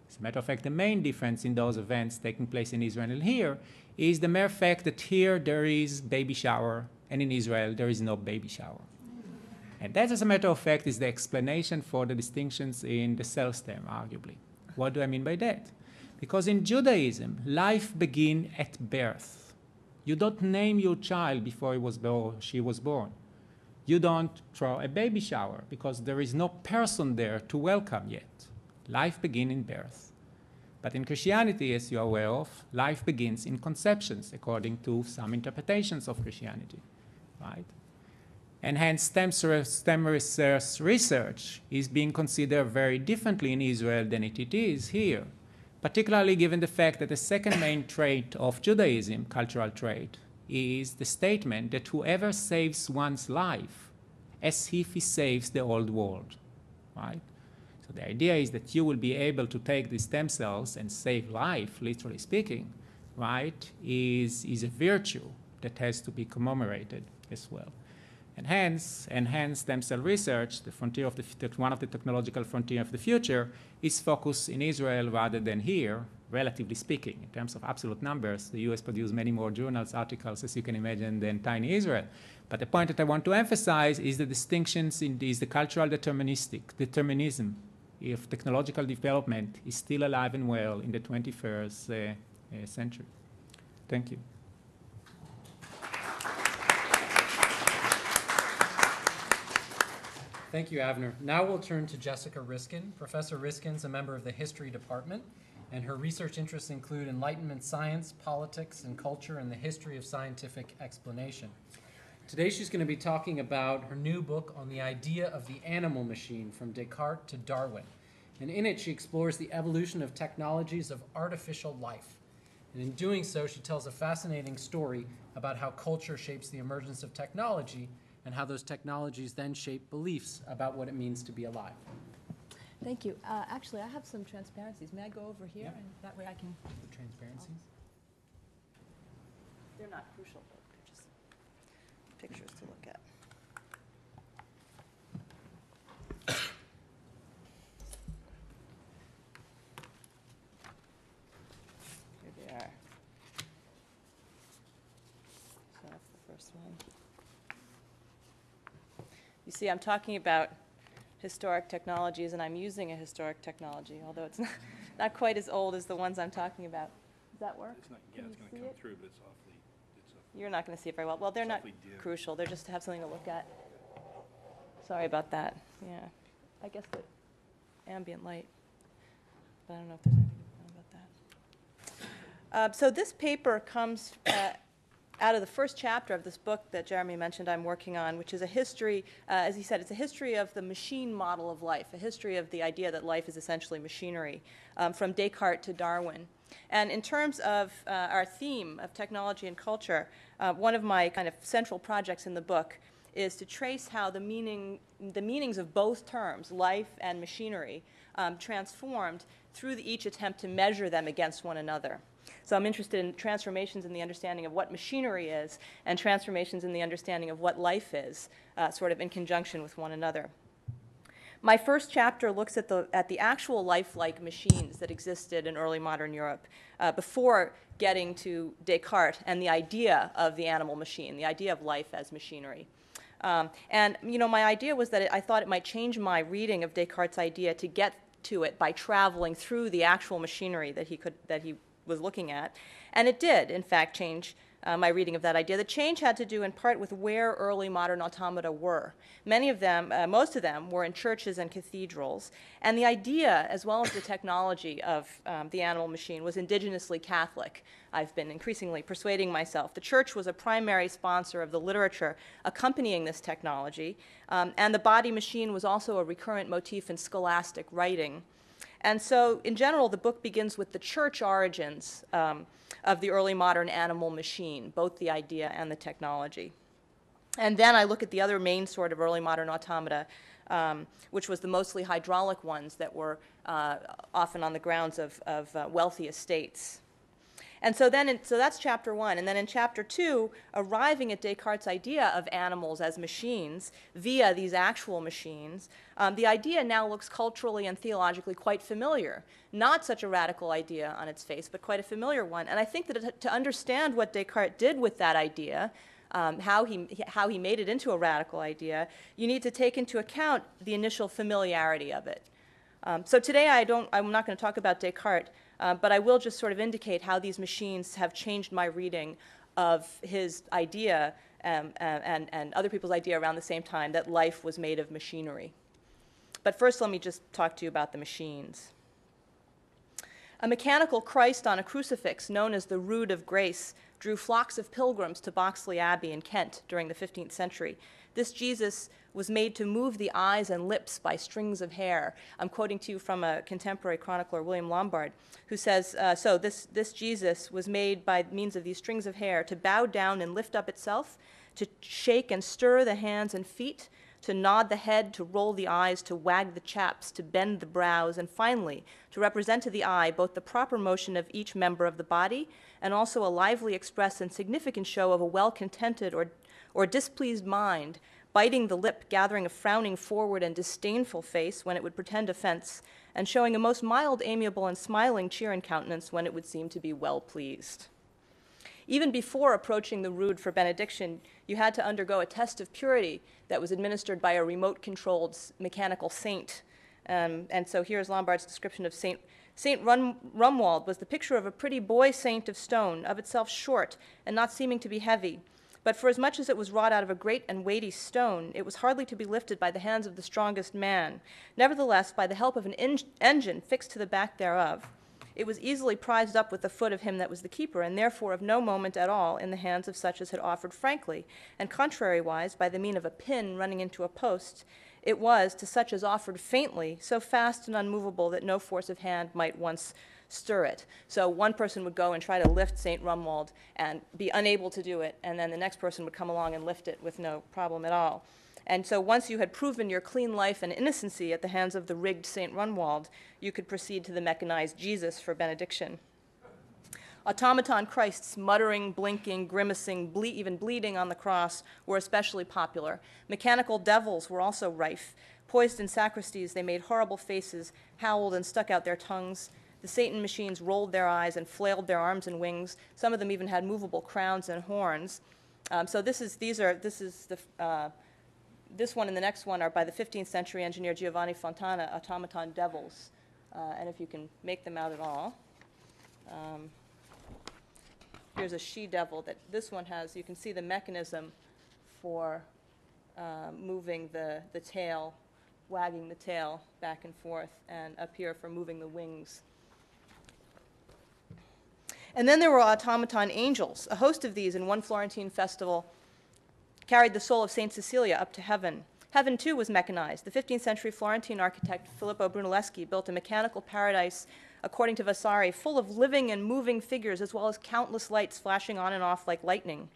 as a matter of fact, the main difference in those events taking place in Israel and here is the mere fact that here there is baby shower, and in Israel there is no baby shower. And that, as a matter of fact, is the explanation for the distinctions in the cell stem, arguably. What do I mean by that? Because in Judaism, life begins at birth you don't name your child before he was born, she was born. You don't throw a baby shower because there is no person there to welcome yet. Life begins in birth. But in Christianity, as you're aware of, life begins in conceptions, according to some interpretations of Christianity, right? And hence, stem, stem research is being considered very differently in Israel than it is here particularly given the fact that the second main trait of Judaism, cultural trait, is the statement that whoever saves one's life as if he saves the old world, right? So the idea is that you will be able to take these stem cells and save life, literally speaking, right, is, is a virtue that has to be commemorated as well. And hence, and stem cell research, the frontier of the, one of the technological frontier of the future, is focused in Israel rather than here, relatively speaking. In terms of absolute numbers, the US produces many more journals, articles, as you can imagine, than tiny Israel. But the point that I want to emphasize is the distinctions in is the cultural deterministic determinism if technological development is still alive and well in the 21st uh, uh, century. Thank you. Thank you, Avner. Now we'll turn to Jessica Riskin. Professor Riskin's a member of the History Department, and her research interests include Enlightenment science, politics, and culture, and the history of scientific explanation. Today she's going to be talking about her new book on the idea of the animal machine from Descartes to Darwin. And in it, she explores the evolution of technologies of artificial life. And in doing so, she tells a fascinating story about how culture shapes the emergence of technology and how those technologies then shape beliefs about what it means to be alive. Thank you. Uh, actually, I have some transparencies. May I go over here, and that way I can? The transparencies? They're not crucial, though. They're just pictures to look at. Here they are. So that's the first one. You see, I'm talking about historic technologies, and I'm using a historic technology, although it's not, not quite as old as the ones I'm talking about. Does that work? It's not, yeah, Can it's you gonna see come it? through, but it's awfully, it's a- You're not going to see it very well. Well, they're not dim. crucial. They're just to have something to look at. Sorry about that. Yeah. I guess the ambient light. But I don't know if there's anything to about that. Uh, so this paper comes uh, out of the first chapter of this book that Jeremy mentioned I'm working on, which is a history, uh, as he said, it's a history of the machine model of life, a history of the idea that life is essentially machinery, um, from Descartes to Darwin. And in terms of uh, our theme of technology and culture, uh, one of my kind of central projects in the book is to trace how the meaning, the meanings of both terms, life and machinery, um, transformed through the, each attempt to measure them against one another. So I'm interested in transformations in the understanding of what machinery is and transformations in the understanding of what life is, uh, sort of in conjunction with one another. My first chapter looks at the, at the actual lifelike machines that existed in early modern Europe uh, before getting to Descartes and the idea of the animal machine, the idea of life as machinery. Um, and, you know, my idea was that it, I thought it might change my reading of Descartes' idea to get to it by traveling through the actual machinery that he, could, that he was looking at. And it did, in fact, change uh, my reading of that idea. The change had to do in part with where early modern automata were. Many of them, uh, most of them, were in churches and cathedrals. And the idea, as well as the technology of um, the animal machine, was indigenously Catholic. I've been increasingly persuading myself. The church was a primary sponsor of the literature accompanying this technology, um, and the body machine was also a recurrent motif in scholastic writing. And so, in general, the book begins with the church origins. Um, of the early modern animal machine, both the idea and the technology. And then I look at the other main sort of early modern automata, um, which was the mostly hydraulic ones that were uh, often on the grounds of, of uh, wealthy estates. And so then, in, so that's chapter one. And then in chapter two, arriving at Descartes' idea of animals as machines via these actual machines, um, the idea now looks culturally and theologically quite familiar. Not such a radical idea on its face, but quite a familiar one. And I think that to understand what Descartes did with that idea, um, how, he, how he made it into a radical idea, you need to take into account the initial familiarity of it. Um, so today I don't, I'm not going to talk about Descartes, uh, but I will just sort of indicate how these machines have changed my reading of his idea um, and, and other people's idea around the same time that life was made of machinery. But first, let me just talk to you about the machines. A mechanical Christ on a crucifix, known as the Rood of Grace, drew flocks of pilgrims to Boxley Abbey in Kent during the 15th century. This Jesus was made to move the eyes and lips by strings of hair. I'm quoting to you from a contemporary chronicler, William Lambarde, who says uh, So, this, this Jesus was made by means of these strings of hair to bow down and lift up itself, to shake and stir the hands and feet, to nod the head, to roll the eyes, to wag the chaps, to bend the brows, and finally, to represent to the eye both the proper motion of each member of the body and also a lively express and significant show of a well contented or, or displeased mind biting the lip, gathering a frowning forward and disdainful face when it would pretend offense, and showing a most mild, amiable, and smiling cheer in countenance when it would seem to be well pleased. Even before approaching the rood for benediction, you had to undergo a test of purity that was administered by a remote controlled mechanical saint. Um, and so here's Lambarde's description of Saint. Saint Rum- Rumwald was the picture of a pretty boy saint of stone, of itself short and not seeming to be heavy, but for as much as it was wrought out of a great and weighty stone, it was hardly to be lifted by the hands of the strongest man. Nevertheless, by the help of an en- engine fixed to the back thereof, it was easily prized up with the foot of him that was the keeper, and therefore of no moment at all in the hands of such as had offered frankly, and contrariwise, by the mean of a pin running into a post, it was, to such as offered faintly, so fast and unmovable that no force of hand might once stir it. So one person would go and try to lift St. Rumwald and be unable to do it, and then the next person would come along and lift it with no problem at all. And so once you had proven your clean life and innocency at the hands of the rigged St. Rumwald, you could proceed to the mechanized Jesus for benediction. Automaton Christs, muttering, blinking, grimacing, ble- even bleeding on the cross, were especially popular. Mechanical devils were also rife. Poised in sacristies, they made horrible faces, howled, and stuck out their tongues. The Satan machines rolled their eyes and flailed their arms and wings. Some of them even had movable crowns and horns. Um, so this is these are this is the uh, this one and the next one are by the 15th century engineer Giovanni Fontana automaton devils, uh, and if you can make them out at all. Um, here's a she devil that this one has. You can see the mechanism for uh, moving the the tail, wagging the tail back and forth, and up here for moving the wings. And then there were automaton angels. A host of these in one Florentine festival carried the soul of St. Cecilia up to heaven. Heaven, too, was mechanized. The 15th century Florentine architect Filippo Brunelleschi built a mechanical paradise, according to Vasari, full of living and moving figures, as well as countless lights flashing on and off like lightning.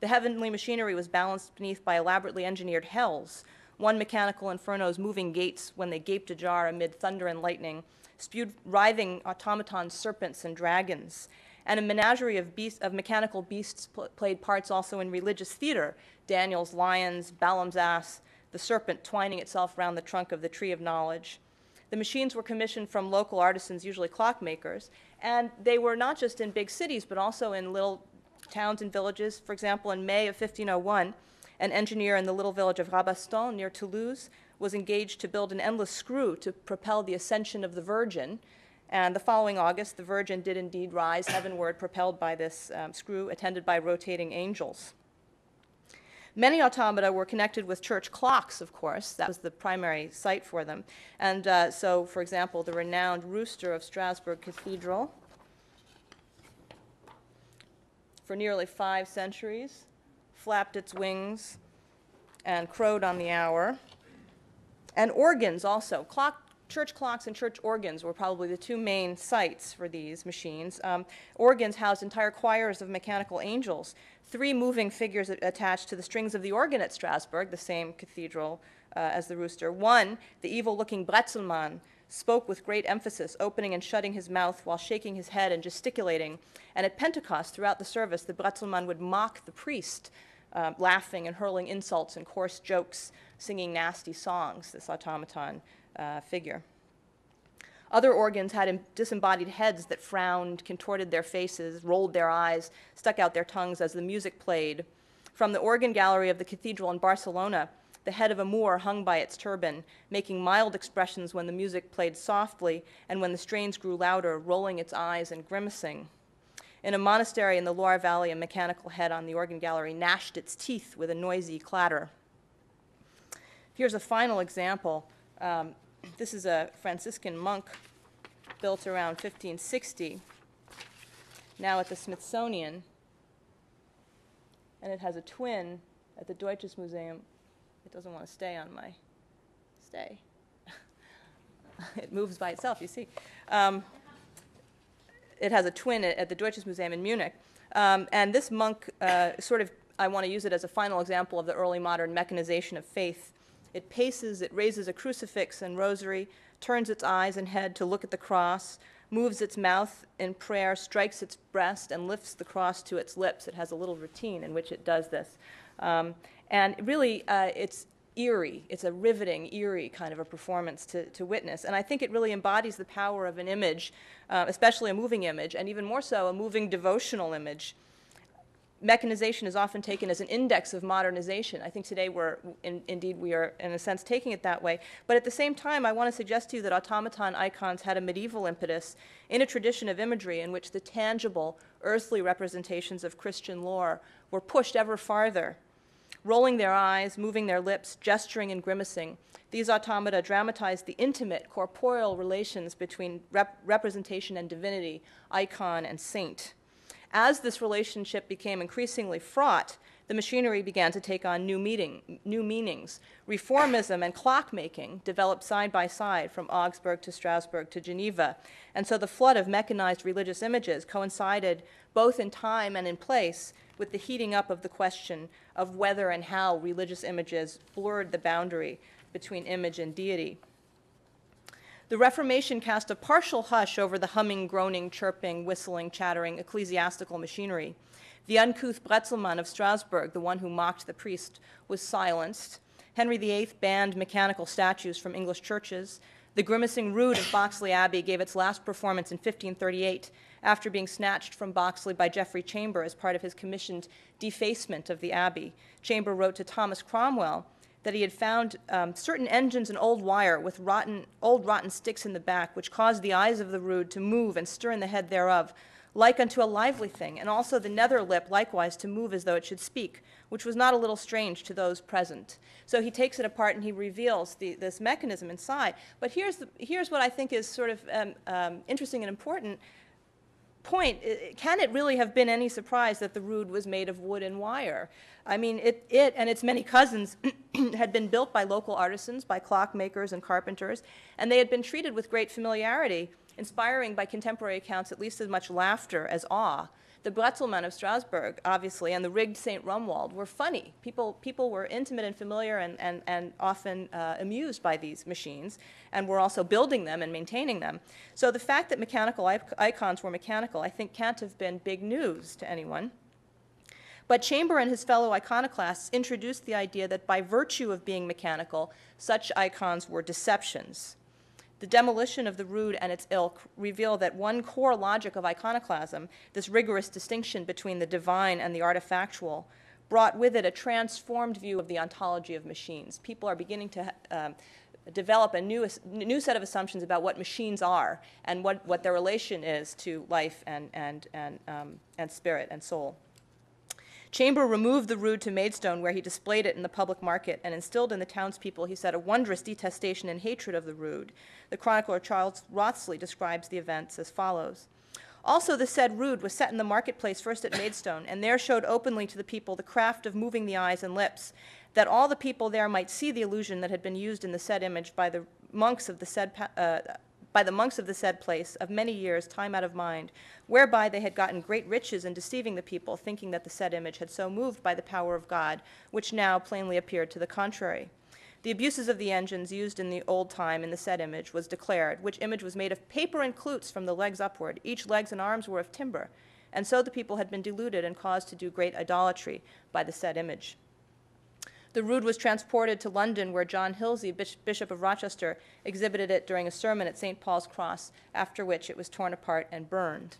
The heavenly machinery was balanced beneath by elaborately engineered hells, one mechanical inferno's moving gates when they gaped ajar amid thunder and lightning, spewed writhing automaton serpents and dragons and a menagerie of, of mechanical beasts pl- played parts also in religious theater Daniel's lions, Balaam's ass, the serpent twining itself round the trunk of the tree of knowledge. The machines were commissioned from local artisans, usually clockmakers, and they were not just in big cities, but also in little towns and villages. For example, in May of 1501, an engineer in the little village of Rabastens near Toulouse was engaged to build an endless screw to propel the ascension of the Virgin. And the following August, the Virgin did indeed rise heavenward, propelled by this um, screw, attended by rotating angels. Many automata were connected with church clocks, of course. That was the primary site for them. And uh, so, for example, the renowned rooster of Strasbourg Cathedral, for nearly five centuries, flapped its wings and crowed on the hour. And organs also. Clock, church clocks and church organs were probably the two main sites for these machines. Um, organs housed entire choirs of mechanical angels, three moving figures attached to the strings of the organ at Strasbourg, the same cathedral uh, as the rooster. One, the evil looking Brezelmann, spoke with great emphasis, opening and shutting his mouth while shaking his head and gesticulating. And at Pentecost, throughout the service, the Brezelmann would mock the priest, uh, laughing and hurling insults and coarse jokes, singing nasty songs, this automaton uh, figure. Other organs had disembodied heads that frowned, contorted their faces, rolled their eyes, stuck out their tongues as the music played. From the organ gallery of the cathedral in Barcelona, the head of a Moor hung by its turban, making mild expressions when the music played softly and when the strains grew louder, rolling its eyes and grimacing. In a monastery in the Loire Valley, a mechanical head on the organ gallery gnashed its teeth with a noisy clatter. Here's a final example. Um, this is a Franciscan monk built around 1560, now at the Smithsonian, and it has a twin at the Deutsches Museum. It doesn't want to stay on my stay. it moves by itself, you see. Um, it has a twin at, the Deutsches Museum in Munich. Um, and this monk uh, sort of, I want to use it as a final example of the early modern mechanization of faith. It paces, it raises a crucifix and rosary, turns its eyes and head to look at the cross, moves its mouth in prayer, strikes its breast, and lifts the cross to its lips. It has a little routine in which it does this. Um, and really, uh, it's eerie. It's a riveting, eerie kind of a performance to, to witness. And I think it really embodies the power of an image, uh, especially a moving image, and even more so, a moving devotional image mechanization is often taken as an index of modernization. I think today we're, in, indeed, we are, in a sense, taking it that way. But at the same time, I want to suggest to you that automaton icons had a medieval impetus in a tradition of imagery in which the tangible, earthly representations of Christian lore were pushed ever farther. Rolling their eyes, moving their lips, gesturing and grimacing, these automata dramatized the intimate, corporeal relations between rep representation and divinity, icon and saint. As this relationship became increasingly fraught, the machinery began to take on new, meeting, new meanings. Reformism and clockmaking developed side by side from Augsburg to Strasbourg to Geneva. And so the flood of mechanized religious images coincided both in time and in place with the heating up of the question of whether and how religious images blurred the boundary between image and deity. The Reformation cast a partial hush over the humming, groaning, chirping, whistling, chattering ecclesiastical machinery. The uncouth Brezelmann of Strasbourg, the one who mocked the priest, was silenced. Henry VIII banned mechanical statues from English churches. The grimacing rood of Boxley Abbey gave its last performance in 1538 after being snatched from Boxley by Geoffrey Chamber as part of his commissioned defacement of the abbey. Chamber wrote to Thomas Cromwell that he had found um, certain engines and old wire with rotten, old rotten sticks in the back, which caused the eyes of the rood to move and stir in the head thereof, like unto a lively thing, and also the nether lip likewise to move as though it should speak, which was not a little strange to those present. So he takes it apart and he reveals the, this mechanism inside. But here's, the, here's what I think is sort of um, um, interesting and important point, can it really have been any surprise that the rood was made of wood and wire? I mean, it, it and its many cousins had been built by local artisans, by clockmakers and carpenters, and they had been treated with great familiarity, inspiring by contemporary accounts at least as much laughter as awe the Brezelmann of Strasbourg, obviously, and the rigged St. Rumwald were funny. People, people were intimate and familiar and, and, and often uh, amused by these machines and were also building them and maintaining them. So the fact that mechanical icons were mechanical, I think, can't have been big news to anyone. But Chamber and his fellow iconoclasts introduced the idea that by virtue of being mechanical, such icons were deceptions. The demolition of the rood and its ilk reveal that one core logic of iconoclasm, this rigorous distinction between the divine and the artifactual, brought with it a transformed view of the ontology of machines. People are beginning to um, develop a new, new set of assumptions about what machines are and what, what their relation is to life and, and, and, um, and spirit and soul. Chamber removed the rood to Maidstone, where he displayed it in the public market, and instilled in the townspeople, he said, a wondrous detestation and hatred of the rood. The chronicler Charles Wriothesley describes the events as follows. Also, the said rood was set in the marketplace first at Maidstone, and there showed openly to the people the craft of moving the eyes and lips, that all the people there might see the illusion that had been used in the said image by the monks of the said uh, by the monks of the said place of many years, time out of mind, whereby they had gotten great riches in deceiving the people, thinking that the said image had so moved by the power of God, which now plainly appeared to the contrary. The abuses of the engines used in the old time in the said image was declared, which image was made of paper and cloots from the legs upward. Each legs and arms were of timber. And so the people had been deluded and caused to do great idolatry by the said image. The rood was transported to London, where John Hilsey, Bishop of Rochester, exhibited it during a sermon at St. Paul's Cross, after which it was torn apart and burned.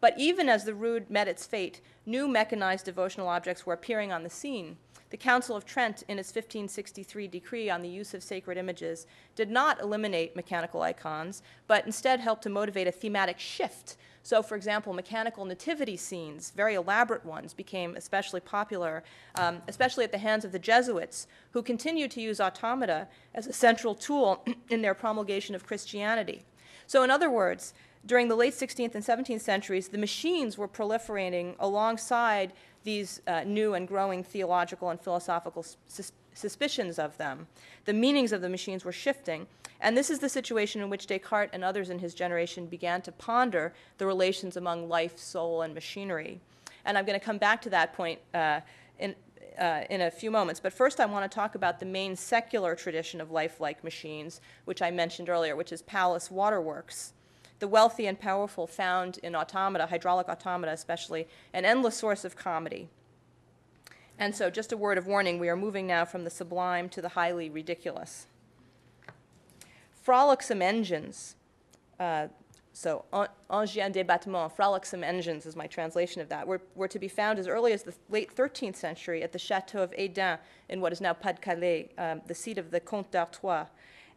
But even as the rood met its fate, new mechanized devotional objects were appearing on the scene. The Council of Trent, in its 1563 decree on the use of sacred images, did not eliminate mechanical icons, but instead helped to motivate a thematic shift so, for example, mechanical nativity scenes, very elaborate ones, became especially popular, um, especially at the hands of the Jesuits, who continued to use automata as a central tool in their promulgation of Christianity. So, in other words, during the late 16th and 17th centuries, the machines were proliferating alongside these uh, new and growing theological and philosophical sus- suspicions of them. The meanings of the machines were shifting, and this is the situation in which Descartes and others in his generation began to ponder the relations among life, soul, and machinery. And I'm going to come back to that point uh, in, uh, in a few moments. But first, I want to talk about the main secular tradition of lifelike machines, which I mentioned earlier, which is Palace Waterworks. The wealthy and powerful found in automata, hydraulic automata especially, an endless source of comedy. And so, just a word of warning we are moving now from the sublime to the highly ridiculous frolicsome engines. Uh, so, engins d'esbattement, frolicsome engines is my translation of that, were, were to be found as early as the late 13th century at the Chateau of Hesdin in what is now Pas-de-Calais, um, the seat of the Comte d'Artois.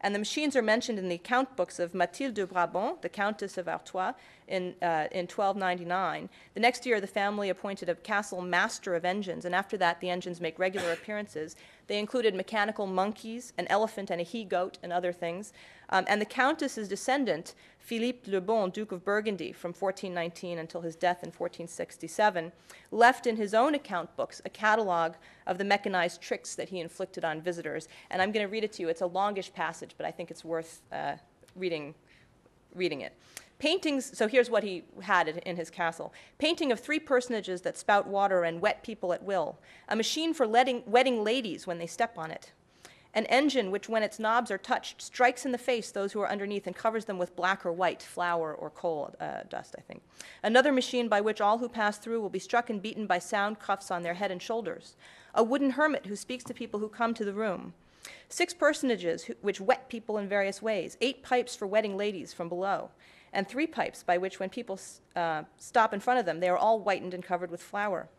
And the machines are mentioned in the account books of Mathilde de Brabant, the Countess of Artois, in, uh, in 1299. The next year, the family appointed a castle master of engines, and after that, the engines make regular appearances. They included mechanical monkeys, an elephant, and a he goat, and other things. Um, and the Countess's descendant, Philippe le Bon, Duke of Burgundy, from 1419 until his death in 1467, left in his own account books a catalog of the mechanized tricks that he inflicted on visitors. And I'm going to read it to you. It's a longish passage, but I think it's worth uh, reading, reading it. Paintings, so here's what he had in his castle painting of three personages that spout water and wet people at will, a machine for letting, wetting ladies when they step on it, an engine which, when its knobs are touched, strikes in the face those who are underneath and covers them with black or white, flour or coal uh, dust, I think. Another machine by which all who pass through will be struck and beaten by sound cuffs on their head and shoulders. A wooden hermit who speaks to people who come to the room. Six personages who, which wet people in various ways. Eight pipes for wetting ladies from below. And three pipes by which, when people uh, stop in front of them, they are all whitened and covered with flour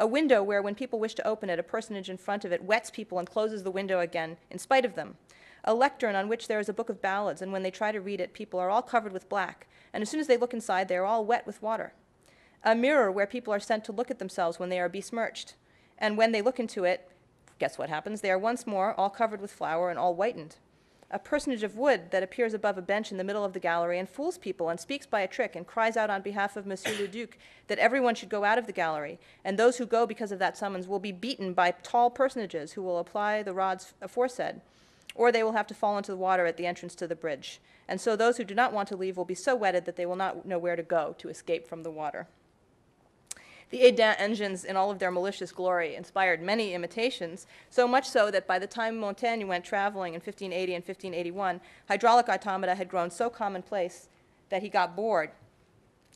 a window where, when people wish to open it, a personage in front of it wets people and closes the window again in spite of them. A lectern on which there is a book of ballads, and when they try to read it, people are all covered with black, and as soon as they look inside, they are all wet with water. A mirror where people are sent to look at themselves when they are besmirched, and when they look into it, guess what happens? They are once more all covered with flour and all whitened a personage of wood that appears above a bench in the middle of the gallery and fools people and speaks by a trick and cries out on behalf of Monsieur le Duc that everyone should go out of the gallery, and those who go because of that summons will be beaten by tall personages who will apply the rods aforesaid, or they will have to fall into the water at the entrance to the bridge. And so those who do not want to leave will be so wetted that they will not know where to go to escape from the water. The Hesdin engines, in all of their malicious glory, inspired many imitations, so much so that by the time Montaigne went traveling in 1580 and 1581, hydraulic automata had grown so commonplace that he got bored.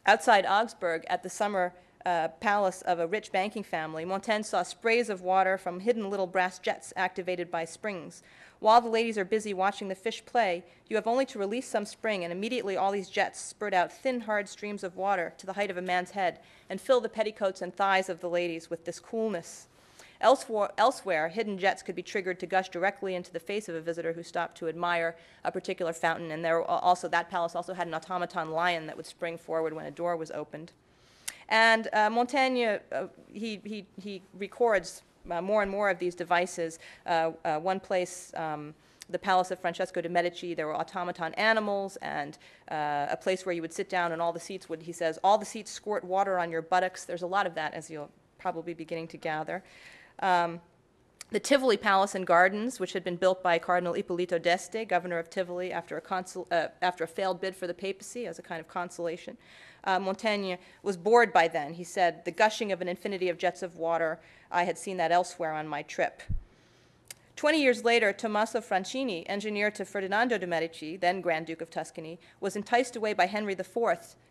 Outside Augsburg, at the summer uh, palace of a rich banking family, Montaigne saw sprays of water from hidden little brass jets activated by springs. While the ladies are busy watching the fish play, you have only to release some spring, and immediately all these jets spurt out thin, hard streams of water to the height of a man's head and fill the petticoats and thighs of the ladies with this coolness. Elsewhere, elsewhere, hidden jets could be triggered to gush directly into the face of a visitor who stopped to admire a particular fountain. And there also, that palace also had an automaton lion that would spring forward when a door was opened. And uh, Montaigne, uh, he, he, he records uh, more and more of these devices. Uh, uh, one place, um, the Palace of Francesco de' Medici, there were automaton animals and uh, a place where you would sit down and all the seats would, he says, all the seats squirt water on your buttocks. There's a lot of that, as you'll probably be beginning to gather. Um, the Tivoli Palace and Gardens, which had been built by Cardinal Ippolito d'Este, governor of Tivoli, after a, consul, uh, after a failed bid for the papacy as a kind of consolation. Uh, Montaigne was bored by then. He said, The gushing of an infinity of jets of water, I had seen that elsewhere on my trip. Twenty years later, Tommaso Francini, engineer to Ferdinando de' Medici, then Grand Duke of Tuscany, was enticed away by Henry IV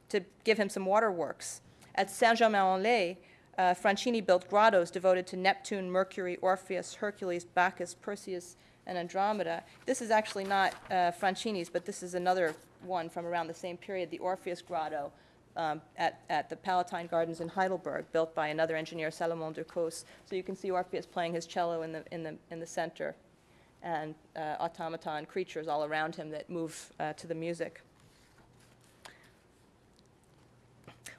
to give him some waterworks. At Saint Germain en Laye, uh, Francini built grottos devoted to Neptune, Mercury, Orpheus, Hercules, Bacchus, Perseus, and Andromeda. This is actually not uh, Francini's, but this is another one from around the same period, the Orpheus Grotto um, at, at the Palatine Gardens in Heidelberg, built by another engineer, Salomon de Caus. So you can see Orpheus playing his cello in the, in the, in the center, and uh, automaton creatures all around him that move uh, to the music.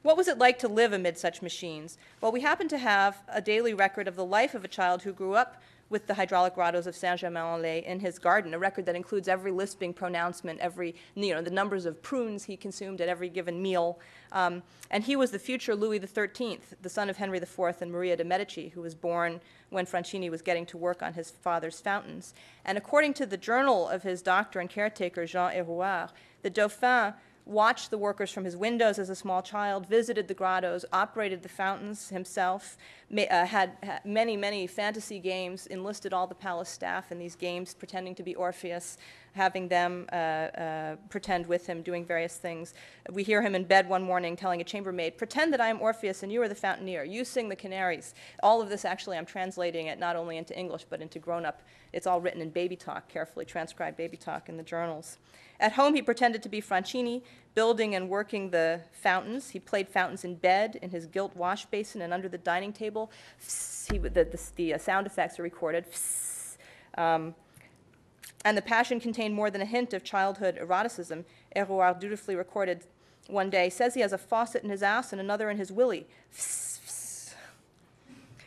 What was it like to live amid such machines? Well, we happen to have a daily record of the life of a child who grew up with the hydraulic grottos of Saint-Germain-en-Laye in his garden, a record that includes every lisping pronouncement, every, you know, the numbers of prunes he consumed at every given meal. Um, and he was the future Louis XIII, the son of Henry IV and Maria de' Medici, who was born when Francini was getting to work on his father's fountains. And according to the journal of his doctor and caretaker, Jean Hérouard, the Dauphin watched the workers from his windows as a small child, visited the grottos, operated the fountains himself, uh, had, had, many, many fantasy games, enlisted all the palace staff in these games, pretending to be Orpheus, having them uh, uh, pretend with him, doing various things. We hear him in bed one morning telling a chambermaid, Pretend that I am Orpheus and you are the fountaineer. You sing the canaries. All of this, actually, I'm translating it not only into English but into grown up. It's all written in baby talk, carefully transcribed baby talk in the journals. At home, he pretended to be Francini, building and working the fountains. He played fountains in bed, in his gilt wash basin, and under the dining table. He, the, the, the, uh, sound effects are recorded. Um, and the passion contained more than a hint of childhood eroticism. Hérouard dutifully recorded one day, says he has a faucet in his ass and another in his willy.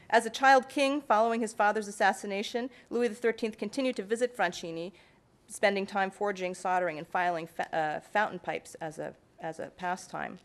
As a child king, following his father's assassination, Louis XIII continued to visit Francini, spending time forging, soldering, and filing fa- uh, fountain pipes as a, as a pastime.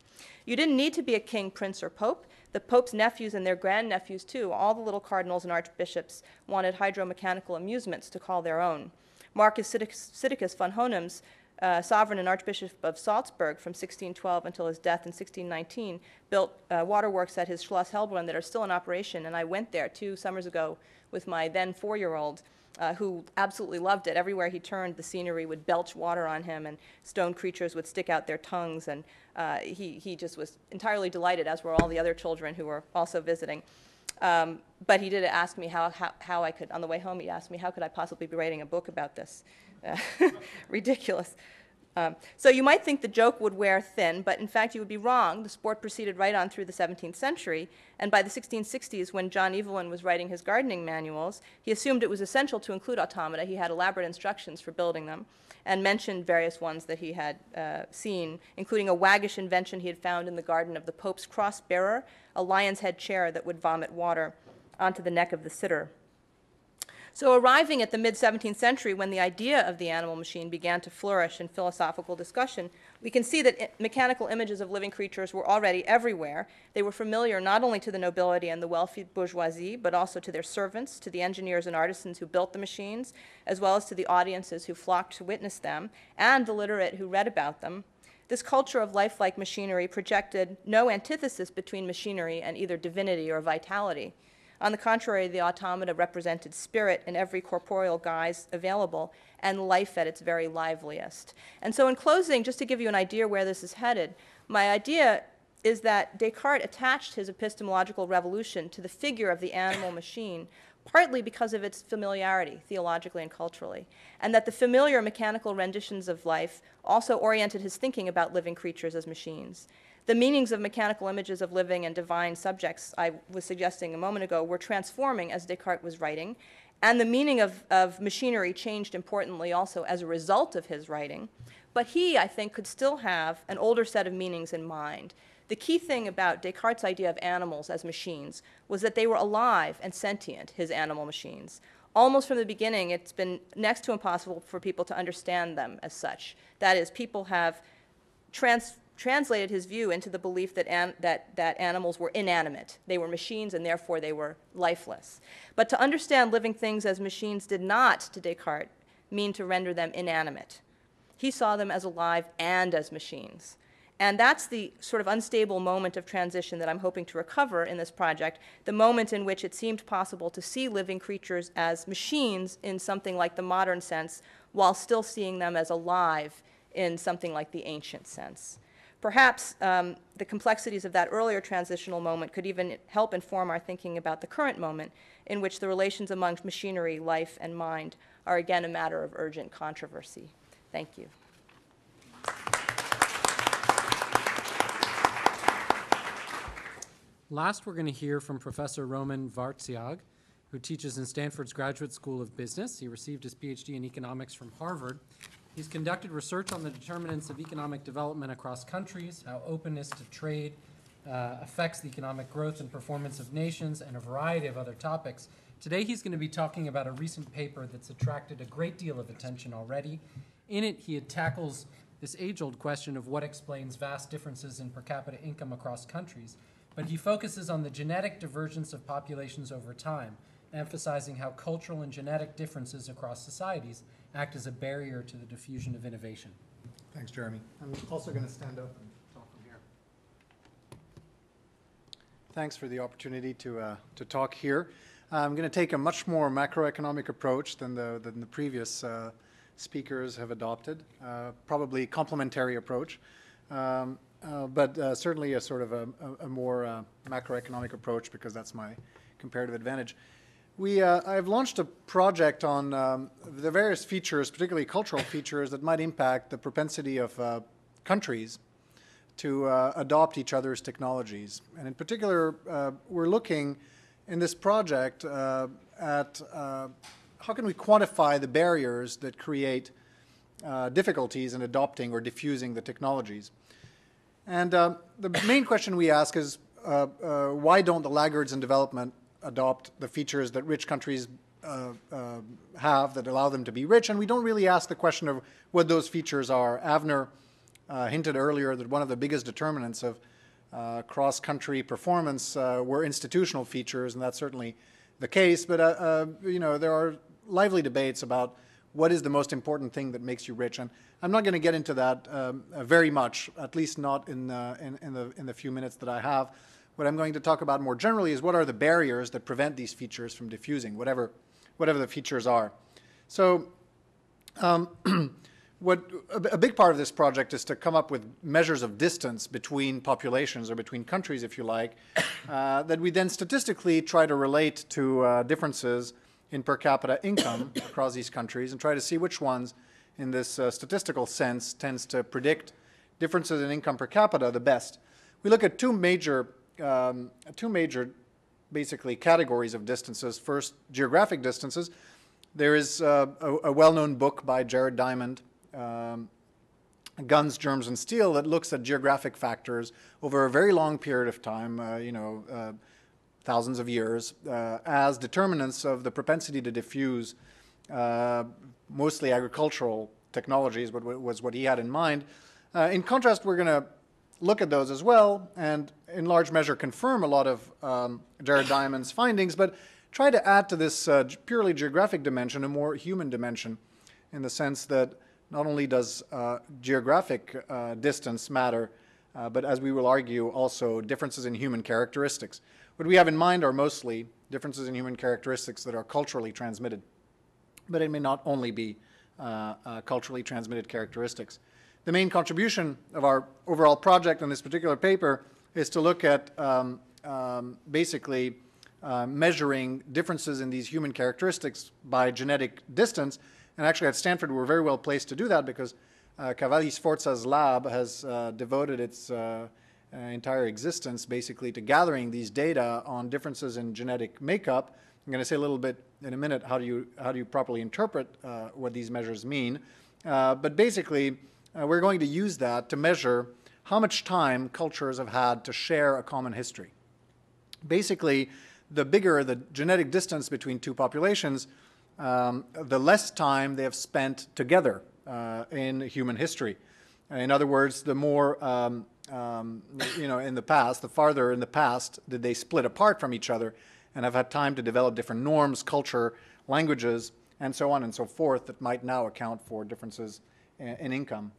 You didn't need to be a king, prince, or pope. The pope's nephews and their grandnephews, too, all the little cardinals and archbishops, wanted hydromechanical amusements to call their own. Markus Sittikus von Hohenems, uh, sovereign and archbishop of Salzburg from 1612 until his death in 1619, built uh, waterworks at his Schloss Hellbrunn that are still in operation. And I went there two summers ago with my then four year old uh, who absolutely loved it. Everywhere he turned, the scenery would belch water on him, and stone creatures would stick out their tongues. And uh, he, he just was entirely delighted, as were all the other children who were also visiting. Um, but he did ask me how, how, how, I could, on the way home, he asked me, how could I possibly be writing a book about this? Uh, ridiculous. Um, so you might think the joke would wear thin, but in fact you would be wrong. The sport proceeded right on through the 17th century, and by the 1660s, when John Evelyn was writing his gardening manuals, he assumed it was essential to include automata. He had elaborate instructions for building them, and mentioned various ones that he had uh, seen, including a waggish invention he had found in the garden of the Pope's cross bearer, a lion's head chair that would vomit water onto the neck of the sitter. So, arriving at the mid 17th century, when the idea of the animal machine began to flourish in philosophical discussion, we can see that mechanical images of living creatures were already everywhere. They were familiar not only to the nobility and the wealthy bourgeoisie, but also to their servants, to the engineers and artisans who built the machines, as well as to the audiences who flocked to witness them, and the literate who read about them. This culture of lifelike machinery projected no antithesis between machinery and either divinity or vitality. On the contrary, the automata represented spirit in every corporeal guise available and life at its very liveliest. And so, in closing, just to give you an idea where this is headed, my idea is that Descartes attached his epistemological revolution to the figure of the animal machine partly because of its familiarity, theologically and culturally, and that the familiar mechanical renditions of life also oriented his thinking about living creatures as machines. The meanings of mechanical images of living and divine subjects, I was suggesting a moment ago, were transforming as Descartes was writing, and the meaning of, of machinery changed importantly also as a result of his writing. But he, I think, could still have an older set of meanings in mind. The key thing about Descartes' idea of animals as machines was that they were alive and sentient, his animal machines. Almost from the beginning, it's been next to impossible for people to understand them as such. That is, people have trans- translated his view into the belief that, an- that, that animals were inanimate. They were machines and therefore they were lifeless. But to understand living things as machines did not, to Descartes, mean to render them inanimate. He saw them as alive and as machines. And that's the sort of unstable moment of transition that I'm hoping to recover in this project, the moment in which it seemed possible to see living creatures as machines in something like the modern sense, while still seeing them as alive in something like the ancient sense. Perhaps um, the complexities of that earlier transitional moment could even help inform our thinking about the current moment, in which the relations among machinery, life, and mind are again a matter of urgent controversy. Thank you. Last, we're going to hear from Professor Romain Wacziarg, who teaches in Stanford's Graduate School of Business. He received his PhD in economics from Harvard. He's conducted research on the determinants of economic development across countries, how openness to trade uh, affects the economic growth and performance of nations, and a variety of other topics. Today, he's going to be talking about a recent paper that's attracted a great deal of attention already. In it, he tackles this age old question of what explains vast differences in per capita income across countries but he focuses on the genetic divergence of populations over time, emphasizing how cultural and genetic differences across societies act as a barrier to the diffusion of innovation. Thanks, Jeremy. I'm also going to stand up and talk from here. Thanks for the opportunity to, uh, to talk here. I'm going to take a much more macroeconomic approach than the, than the previous uh, speakers have adopted, uh, probably complementary approach. Um, uh, but uh, certainly a sort of a, a, a more uh, macroeconomic approach because that's my comparative advantage. We, uh, I've launched a project on um, the various features, particularly cultural features, that might impact the propensity of uh, countries to adopt each other's technologies. And in particular, we're looking in this project at how can we quantify the barriers that create difficulties in adopting or diffusing the technologies. And uh, the main question we ask is uh, uh, why don't the laggards in development adopt the features that rich countries uh, uh, have that allow them to be rich? And we don't really ask the question of what those features are. Avner uh, hinted earlier that one of the biggest determinants of cross country performance were institutional features, and that's certainly the case. But you know, there are lively debates about what is the most important thing that makes you rich. And I'm not going to get into that um, uh, very much, at least not in, uh, in, in, the, in the few minutes that I have. What I'm going to talk about more generally is what are the barriers that prevent these features from diffusing, whatever, whatever the features are. So, um, what a big part of this project is to come up with measures of distance between populations or between countries, if you like, uh, that we then statistically try to relate to uh, differences in per capita income across these countries and try to see which ones in this uh, statistical sense tends to predict differences in income per capita the best. We look at two major, um, two major basically categories of distances. First, geographic distances. There is uh, a, a well-known book by Jared Diamond, um, Guns, Germs, and Steel, that looks at geographic factors over a very long period of time, uh, you know, uh, thousands of years, uh, as determinants of the propensity to diffuse uh, mostly agricultural technologies, but was what he had in mind. Uh, in contrast, we're going to look at those as well and in large measure confirm a lot of um, Jared Diamond's findings, but try to add to this uh, purely geographic dimension a more human dimension in the sense that not only does uh, geographic uh, distance matter, uh, but as we will argue, also differences in human characteristics. What we have in mind are mostly differences in human characteristics that are culturally transmitted but it may not only be uh, uh, culturally transmitted characteristics. The main contribution of our overall project on this particular paper is to look at um, um, basically uh, measuring differences in these human characteristics by genetic distance. And actually, at Stanford, we're very well placed to do that because uh, Cavalli Sforza's lab has uh, devoted its uh, uh, entire existence basically to gathering these data on differences in genetic makeup. I'm going to say a little bit in a minute how do you, how do you properly interpret uh, what these measures mean. but basically, we're going to use that to measure how much time cultures have had to share a common history. Basically, the bigger the genetic distance between two populations, um, the less time they have spent together uh, in human history. In other words, the more, um, um, you know, in the past, the farther in the past did they split apart from each other and have had time to develop different norms, culture, languages, and so on and so forth that might now account for differences in income.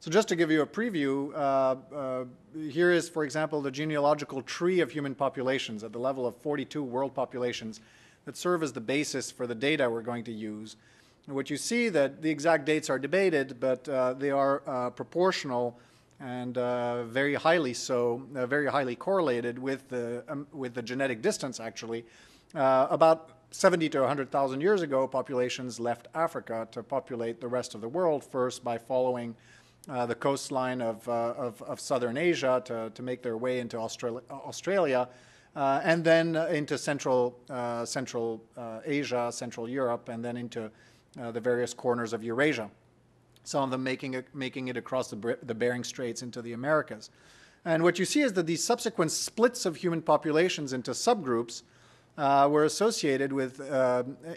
So just to give you a preview, uh, uh, here is, for example, the genealogical tree of human populations at the level of 42 world populations that serve as the basis for the data we're going to use. And what you see that the exact dates are debated, but uh, they are uh, proportional and uh, very highly so, uh, very highly correlated with the, um, with the genetic distance, actually. about 70 to 100,000 years ago, populations left Africa to populate the rest of the world, first by following uh, the coastline of, uh, of, of, southern Asia to, to make their way into Australia, Australia uh, and then into Central, uh, Central uh, Asia, Central Europe, and then into the various corners of Eurasia. Some of them making it, making it across the, the Bering Straits into the Americas. And what you see is that these subsequent splits of human populations into subgroups were associated with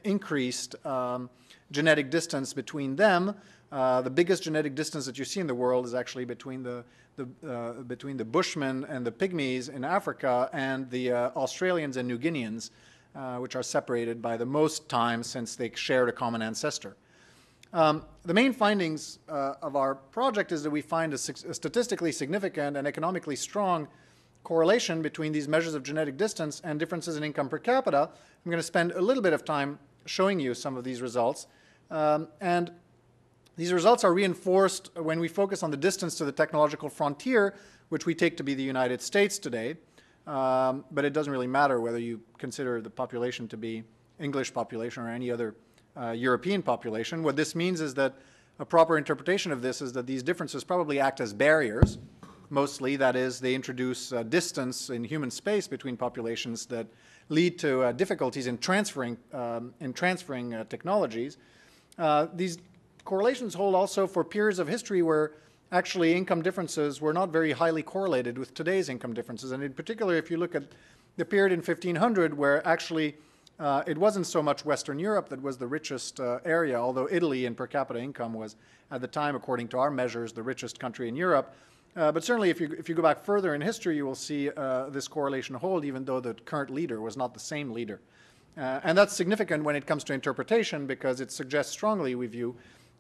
increased um, genetic distance between them uh, the biggest genetic distance that you see in the world is actually between the, the uh, between the Bushmen and the Pygmies in Africa and the uh, Australians and New Guineans, uh, which are separated by the most time since they shared a common ancestor. Um, the main findings uh, of our project is that we find a, a statistically significant and economically strong correlation between these measures of genetic distance and differences in income per capita. I'm going to spend a little bit of time showing you some of these results. Um, and these results are reinforced when we focus on the distance to the technological frontier, which we take to be the United States today. Um, but it doesn't really matter whether you consider the population to be English population or any other uh, European population. What this means is that a proper interpretation of this is that these differences probably act as barriers. Mostly, that is, they introduce uh, distance in human space between populations that lead to uh, difficulties in transferring um, in transferring uh, technologies. Uh, these correlations hold also for periods of history where actually income differences were not very highly correlated with today's income differences. And in particular, if you look at the period in 1500 where actually uh, it wasn't so much Western Europe that was the richest uh, area, although Italy in per capita income was at the time, according to our measures, the richest country in Europe. Uh, but certainly, if you, if you go back further in history, you will see uh, this correlation hold, even though the current leader was not the same leader. Uh, and that's significant when it comes to interpretation because it suggests strongly, we view,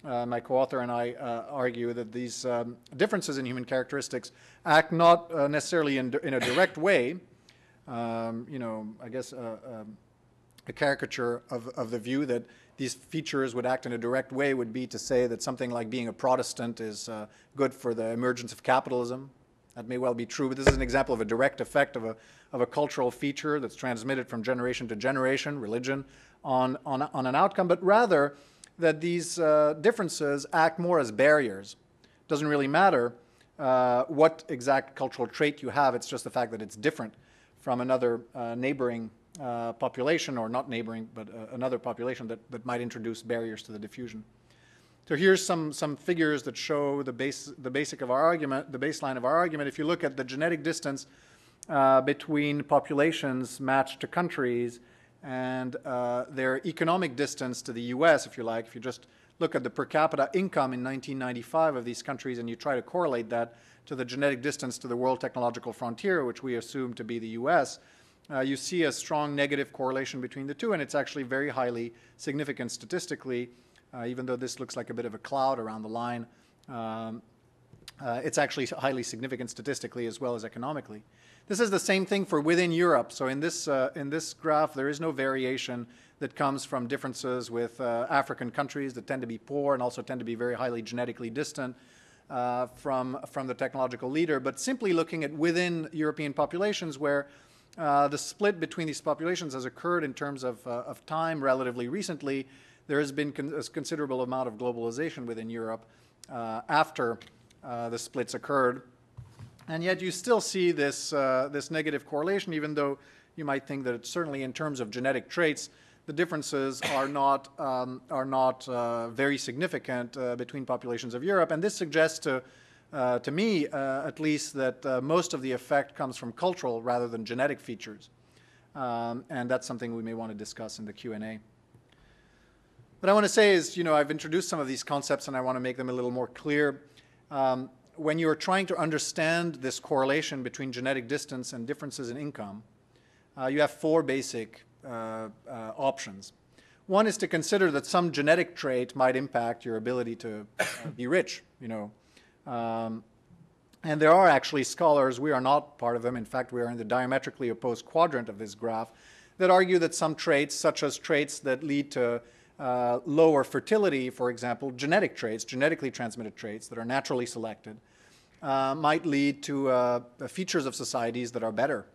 uh, my co-author and I uh, argue that these um, differences in human characteristics act not uh, necessarily in, in, a direct way. Um, you know, I guess uh, um, a caricature of, of the view that these features would act in a direct way would be to say that something like being a Protestant is uh, good for the emergence of capitalism. That may well be true, but this is an example of a direct effect of a, of a cultural feature that's transmitted from generation to generation, religion, on, on, on an outcome, but rather that these uh, differences act more as barriers. It doesn't really matter uh, what exact cultural trait you have, it's just the fact that it's different from another uh, neighboring uh, population, or not neighboring, but uh, another population that, that might introduce barriers to the diffusion. So here's some, some figures that show the, base, the basic of our argument, the baseline of our argument. If you look at the genetic distance uh, between populations matched to countries, and uh, their economic distance to the US, if you like, if you just look at the per capita income in 1995 of these countries and you try to correlate that to the genetic distance to the world technological frontier, which we assume to be the US, uh, you see a strong negative correlation between the two, and it's actually very highly significant statistically, uh, even though this looks like a bit of a cloud around the line. Um, uh, it's actually highly significant statistically as well as economically. This is the same thing for within Europe. So in this, uh, in this graph, there is no variation that comes from differences with uh, African countries that tend to be poor and also tend to be very highly genetically distant. uh, from, from the technological leader, but simply looking at within European populations where uh, the split between these populations has occurred in terms of, uh, of time relatively recently. There has been con- a considerable amount of globalization within Europe uh, after the splits occurred. And yet you still see this, uh, this negative correlation, even though you might think that certainly in terms of genetic traits, the differences are not, um, are not uh, very significant uh, between populations of Europe. And this suggests to, uh, to me, uh, at least, that uh, most of the effect comes from cultural rather than genetic features. Um, and that's something we may want to discuss in the Q&A. What I want to say is, you know, I've introduced some of these concepts and I want to make them a little more clear. Um, when you're trying to understand this correlation between genetic distance and differences in income, uh, you have four basic uh, uh, options. One is to consider that some genetic trait might impact your ability to uh, be rich, you know. Um, and there are actually scholars, we are not part of them, in fact, we are in the diametrically opposed quadrant of this graph, that argue that some traits, such as traits that lead to uh, lower fertility, for example, genetic traits, genetically transmitted traits that are naturally selected, uh, might lead to uh, features of societies that are better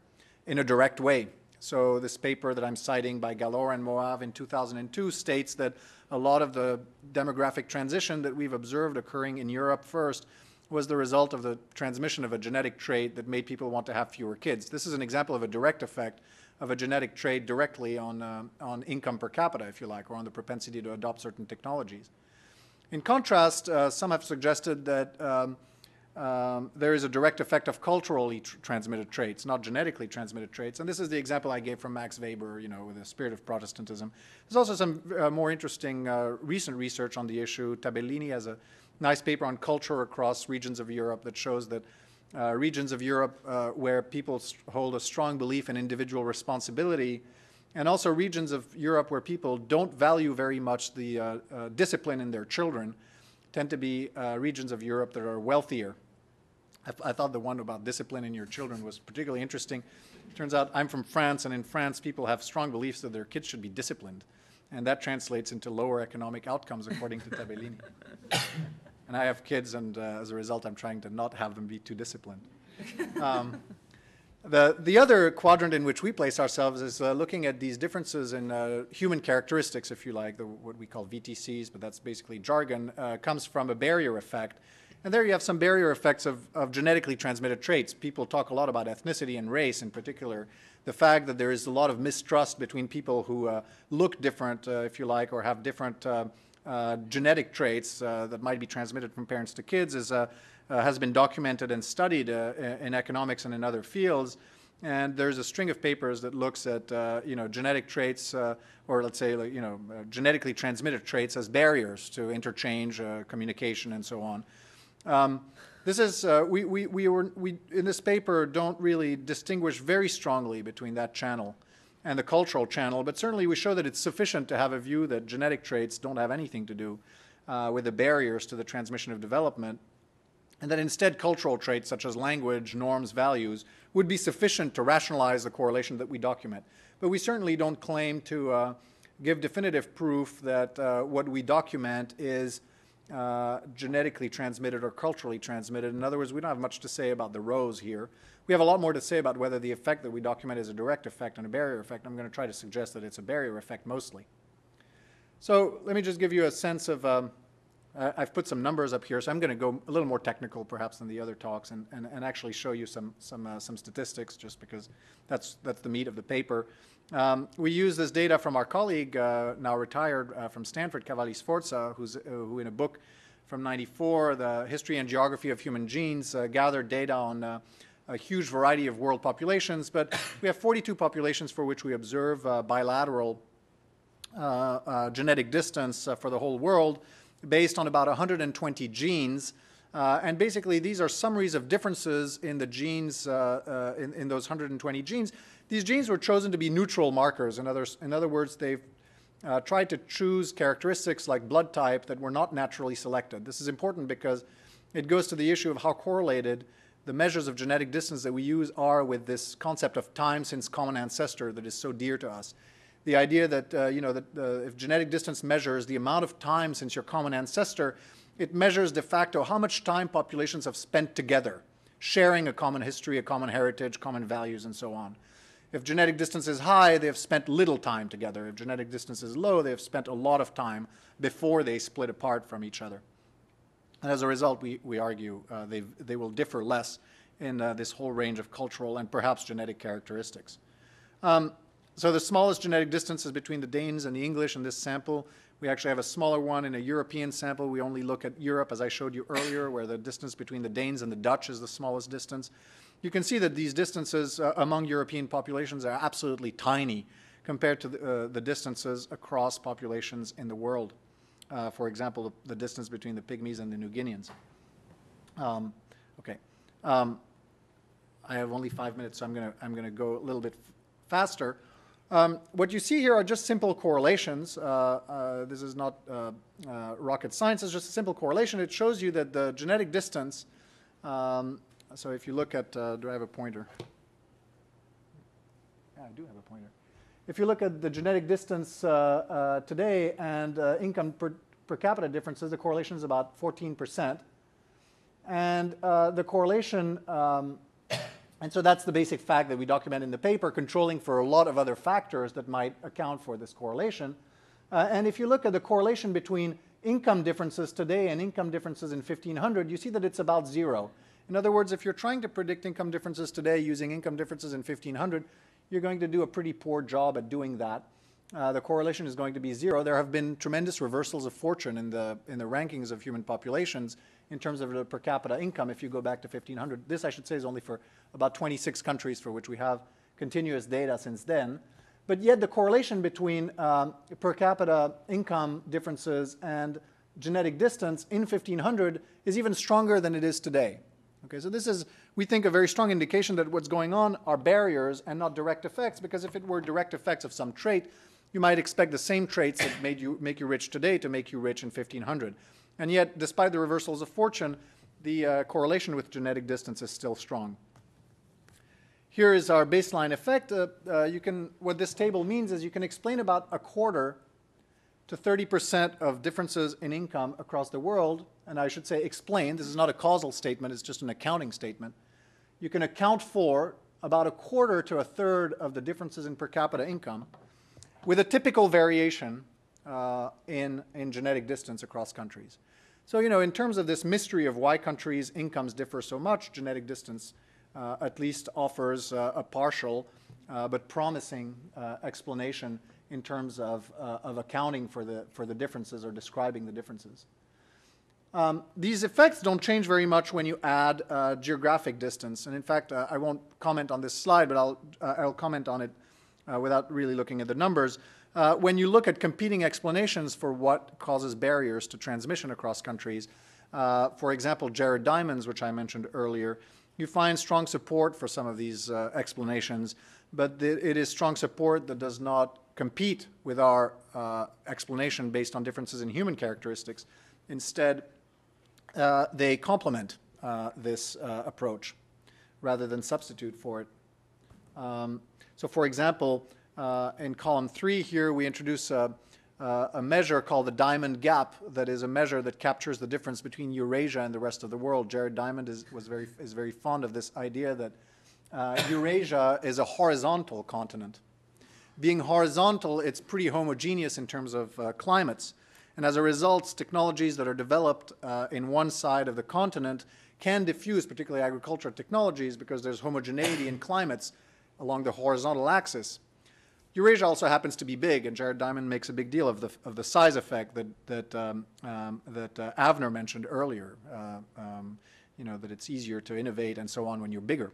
in a direct way. So this paper that I'm citing by Galor and Moav in 2002 states that a lot of the demographic transition that we've observed occurring in Europe first was the result of the transmission of a genetic trait that made people want to have fewer kids. This is an example of a direct effect of a genetic trait directly on, uh, on income per capita, if you like, or on the propensity to adopt certain technologies. In contrast, uh, some have suggested that um, um, there is a direct effect of culturally tr- transmitted traits, not genetically transmitted traits. And this is the example I gave from Max Weber, you know, with the spirit of Protestantism. There's also some uh, more interesting uh, recent research on the issue. Tabellini has a nice paper on culture across regions of Europe that shows that uh, regions of Europe uh, where people hold a strong belief in individual responsibility, and also regions of Europe where people don't value very much the uh, uh discipline in their children, tend to be uh, regions of Europe that are wealthier. I, I, thought the one about discipline in your children was particularly interesting. Turns out I'm from France, and in France, people have strong beliefs that their kids should be disciplined. And that translates into lower economic outcomes, according to Tabellini. And I have kids, and uh, as a result, I'm trying to not have them be too disciplined. Um, the, the other quadrant in which we place ourselves is uh, looking at these differences in uh, human characteristics, if you like, the, what we call VTCs, but that's basically jargon, uh, comes from a barrier effect. And there you have some barrier effects of, of genetically transmitted traits. People talk a lot about ethnicity and race in particular. The fact that there is a lot of mistrust between people who uh, look different, uh, if you like, or have different uh, genetic traits uh, that might be transmitted from parents to kids is, uh, has been documented and studied in economics and in other fields. And there's a string of papers that looks at uh, you know genetic traits, uh, or let's say you know uh, genetically transmitted traits as barriers to interchange, communication, and so on. Um, this is we, we, we, were, we in this paper don't really distinguish very strongly between that channel and the cultural channel, but certainly we show that it's sufficient to have a view that genetic traits don't have anything to do uh, with the barriers to the transmission of development, and that instead cultural traits such as language, norms, values would be sufficient to rationalize the correlation that we document. But we certainly don't claim to uh, give definitive proof that uh, what we document is uh, genetically transmitted or culturally transmitted. In other words, we don't have much to say about the rows here. We have a lot more to say about whether the effect that we document is a direct effect and a barrier effect. I'm going to try to suggest that it's a barrier effect mostly. So let me just give you a sense of, um, I've put some numbers up here, so I'm going to go a little more technical perhaps than the other talks and, and, and actually show you some, some, uh, some statistics just because that's, that's the meat of the paper. Um, we use this data from our colleague, uh, now retired uh, from Stanford, Cavalli Sforza, who's, uh, who in a book from 94, The History and Geography of Human Genes, uh, gathered data on uh, a huge variety of world populations, but we have 42 populations for which we observe uh, bilateral uh, uh, genetic distance uh, for the whole world based on about 120 genes. Uh, and basically, these are summaries of differences in the genes, uh, in, in, those 120 genes. These genes were chosen to be neutral markers. In other, in other words, they've tried to choose characteristics like blood type that were not naturally selected. This is important because it goes to the issue of how correlated the measures of genetic distance that we use are with this concept of time since common ancestor that is so dear to us. The idea that, uh, you know, that uh, if genetic distance measures the amount of time since your common ancestor, it measures de facto how much time populations have spent together, sharing a common history, a common heritage, common values, and so on. If genetic distance is high, they have spent little time together. If genetic distance is low, they have spent a lot of time before they split apart from each other. And as a result, we, we argue uh, they, they will differ less in uh, this whole range of cultural and perhaps genetic characteristics. Um, so the smallest genetic distance is between the Danes and the English in this sample. We actually have a smaller one in a European sample. We only look at Europe, as I showed you earlier, where the distance between the Danes and the Dutch is the smallest distance. You can see that these distances uh, among European populations are absolutely tiny compared to the, uh, the distances across populations in the world. Uh, for example, the, the, distance between the Pygmies and the New Guineans. Um, okay. Um, I have only five minutes, so I'm going to I'm gonna go a little bit faster. Um, what you see here are just simple correlations. Uh, uh, this is not uh, uh, rocket science, it's just a simple correlation. It shows you that the genetic distance, um, so if you look at, uh, do I have a pointer? Yeah, I do have a pointer. If you look at the genetic distance uh, today and income per, per, capita differences, the correlation is about 14%. And the correlation um, and so that's the basic fact that we document in the paper, controlling for a lot of other factors that might account for this correlation. Uh, and if you look at the correlation between income differences today and income differences in 1500, you see that it's about zero. In other words, if you're trying to predict income differences today using income differences in 1500, you're going to do a pretty poor job at doing that. Uh, the correlation is going to be zero. There have been tremendous reversals of fortune in the, in the rankings of human populations in terms of the per capita income if you go back to 1500. This, I should say, is only for about 26 countries for which we have continuous data since then. But yet the correlation between um, per capita income differences and genetic distance in 1500 is even stronger than it is today. Okay, so this is, we think, a very strong indication that what's going on are barriers and not direct effects, because if it were direct effects of some trait, you might expect the same traits that made you, make you rich today to make you rich in 1500. And yet, despite the reversals of fortune, the uh, correlation with genetic distance is still strong. Here is our baseline effect. Uh, uh, you can, what this table means is you can explain about a quarter to 30% of differences in income across the world. And I should say explain. This is not a causal statement, it's just an accounting statement. You can account for about a quarter to a third of the differences in per capita income with a typical variation uh, in, in genetic distance across countries. So, you know, in terms of this mystery of why countries' incomes differ so much, genetic distance uh, at least offers uh, a partial uh, but promising uh, explanation in terms of, uh, of accounting for the, for the differences or describing the differences. Um, these effects don't change very much when you add uh, geographic distance. And in fact, I won't comment on this slide, but I'll, I'll comment on it without really looking at the numbers. Uh, when you look at competing explanations for what causes barriers to transmission across countries, uh, for example, Jared Diamond's, which I mentioned earlier, you find strong support for some of these uh, explanations, but it is strong support that does not compete with our uh, explanation based on differences in human characteristics. Instead, uh, they complement uh, this approach rather than substitute for it. Um, so, for example, uh, in column three here, we introduce a, uh, a, measure called the Diamond Gap that is a measure that captures the difference between Eurasia and the rest of the world. Jared Diamond is, was very, is very fond of this idea that uh, Eurasia is a horizontal continent. Being horizontal, it's pretty homogeneous in terms of uh, climates. And as a result, technologies that are developed uh, in one side of the continent can diffuse, particularly agricultural technologies, because there's homogeneity in climates along the horizontal axis. Eurasia also happens to be big, and Jared Diamond makes a big deal of the, of the size effect that, that, um, um, that uh, Avner mentioned earlier. Uh, um, you know, that it's easier to innovate and so on when you're bigger.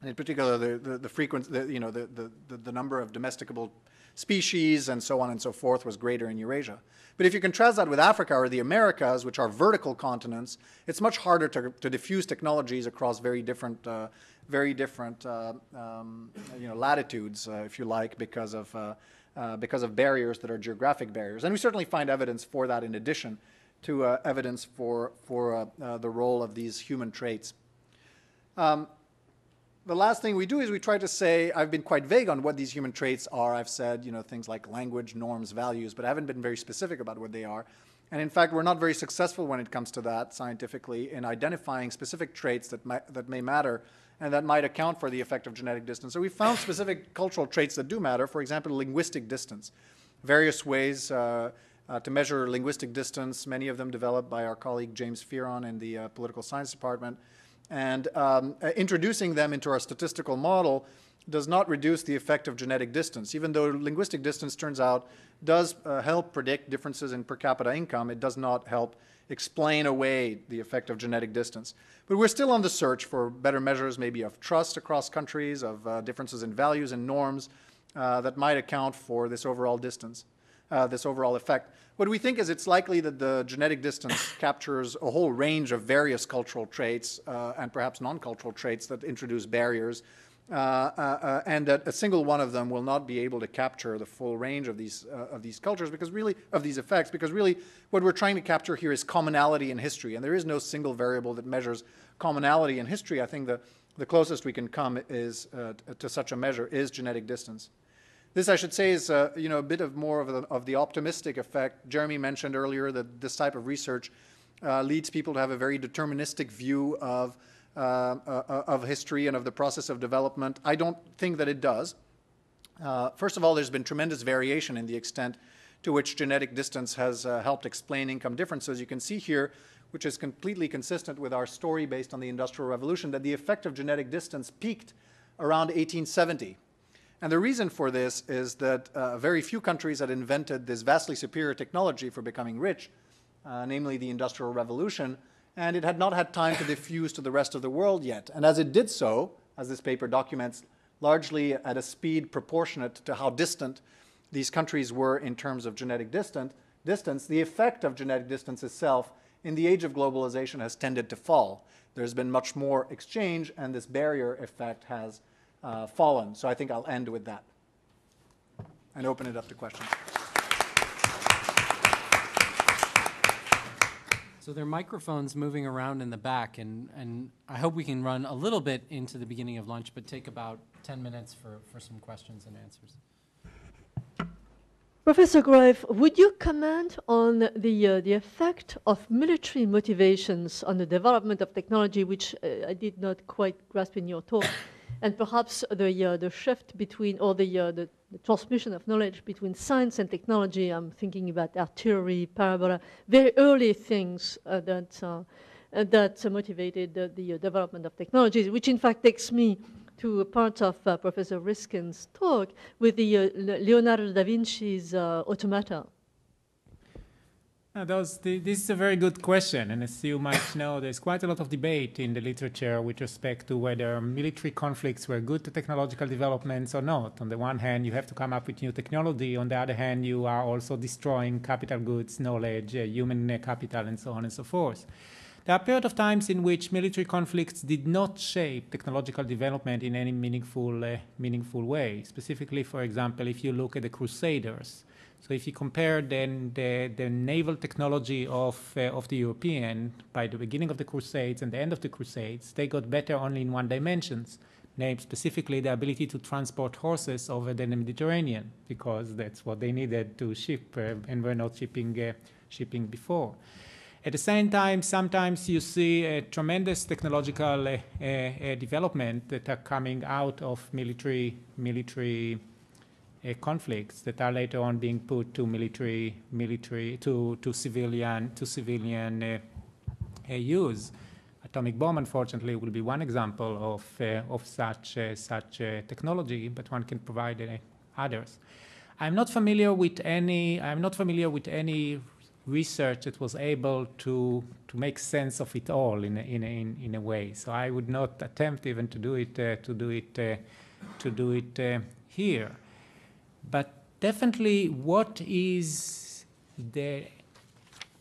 And in particular, the, the, the frequency, the, you know, the, the, the number of domesticable species and so on and so forth was greater in Eurasia. But if you contrast that with Africa or the Americas, which are vertical continents, it's much harder to, to diffuse technologies across very different uh, very different uh, um, you know, latitudes, uh, if you like, because of, uh, uh, because of barriers that are geographic barriers. And we certainly find evidence for that in addition to uh, evidence for, for the role of these human traits. Um, the last thing we do is we try to say, I've been quite vague on what these human traits are. I've said, you know, things like language, norms, values, but I haven't been very specific about what they are. And in fact, we're not very successful when it comes to that scientifically in identifying specific traits that, might, that may matter and that might account for the effect of genetic distance. So we found specific cultural traits that do matter, for example, linguistic distance. Various ways uh, uh, to measure linguistic distance, many of them developed by our colleague James Fearon in the uh, political science department. And um, uh, introducing them into our statistical model does not reduce the effect of genetic distance. Even though linguistic distance turns out does uh, help predict differences in per capita income, it does not help explain away the effect of genetic distance. But we're still on the search for better measures, maybe of trust across countries, of uh, differences in values and norms uh, that might account for this overall distance, uh, this overall effect. What we think is it's likely that the genetic distance captures a whole range of various cultural traits uh, and perhaps non-cultural traits that introduce barriers uh, uh, uh, and that a single one of them will not be able to capture the full range of these of these cultures because really of these effects because really what we're trying to capture here is commonality in history and there is no single variable that measures commonality in history. I think the the closest we can come is to such a measure is genetic distance. This, I should say, is uh, you know a bit of more of the, of the optimistic effect. Jeremy mentioned earlier that this type of research uh, leads people to have a very deterministic view of uh, uh, of history and of the process of development. I don't think that it does. Uh, first of all, there's been tremendous variation in the extent to which genetic distance has uh, helped explain income differences. You can see here, which is completely consistent with our story based on the Industrial Revolution, that the effect of genetic distance peaked around 1870. And the reason for this is that uh, very few countries had invented this vastly superior technology for becoming rich, uh, namely the Industrial Revolution, and it had not had time to diffuse to the rest of the world yet. And as it did so, as this paper documents, largely at a speed proportionate to how distant these countries were in terms of genetic distant, distance, the effect of genetic distance itself in the age of globalization has tended to fall. There's been much more exchange, and this barrier effect has uh, fallen. So I think I'll end with that and open it up to questions. So there are microphones moving around in the back, and, and I hope we can run a little bit into the beginning of lunch, but take about 10 minutes for, for some questions and answers. Professor Greif, would you comment on the, uh, the effect of military motivations on the development of technology, which uh, I did not quite grasp in your talk, and perhaps the, uh, the shift between, or the, uh, the the transmission of knowledge between science and technology. I'm thinking about artillery, parabola, very early things uh, that, uh, uh that motivated the, uh, development of technologies, which in fact takes me to a part of Professor Riskin's talk with the Leonardo da Vinci's automata. Uh, those, the, this is a very good question, and as you might know, there's quite a lot of debate in the literature with respect to whether military conflicts were good to technological developments or not. On the one hand, you have to come up with new technology. On the other hand, you are also destroying capital goods, knowledge, uh, human capital, and so on and so forth. There are periods of times in which military conflicts did not shape technological development in any meaningful, uh, meaningful way. Specifically, for example, if you look at the Crusaders, so if you compare then the, the naval technology of, uh, of the European by the beginning of the Crusades and the end of the Crusades, they got better only in one dimension, named specifically the ability to transport horses over the Mediterranean, because that's what they needed to ship uh, and were not shipping, uh, shipping before. At the same time, sometimes you see a tremendous technological uh, uh, development that are coming out of military, military uh, conflicts that are later on being put to military, military to, to civilian, to civilian use. Atomic bomb, unfortunately, will be one example of, of such, such technology, but one can provide others. I'm not familiar with any, I'm not familiar with any research that was able to, to make sense of it all in a, in, a, in a way. So I would not attempt even to do it, uh, to do it, uh, to do it uh, here. But definitely, what is the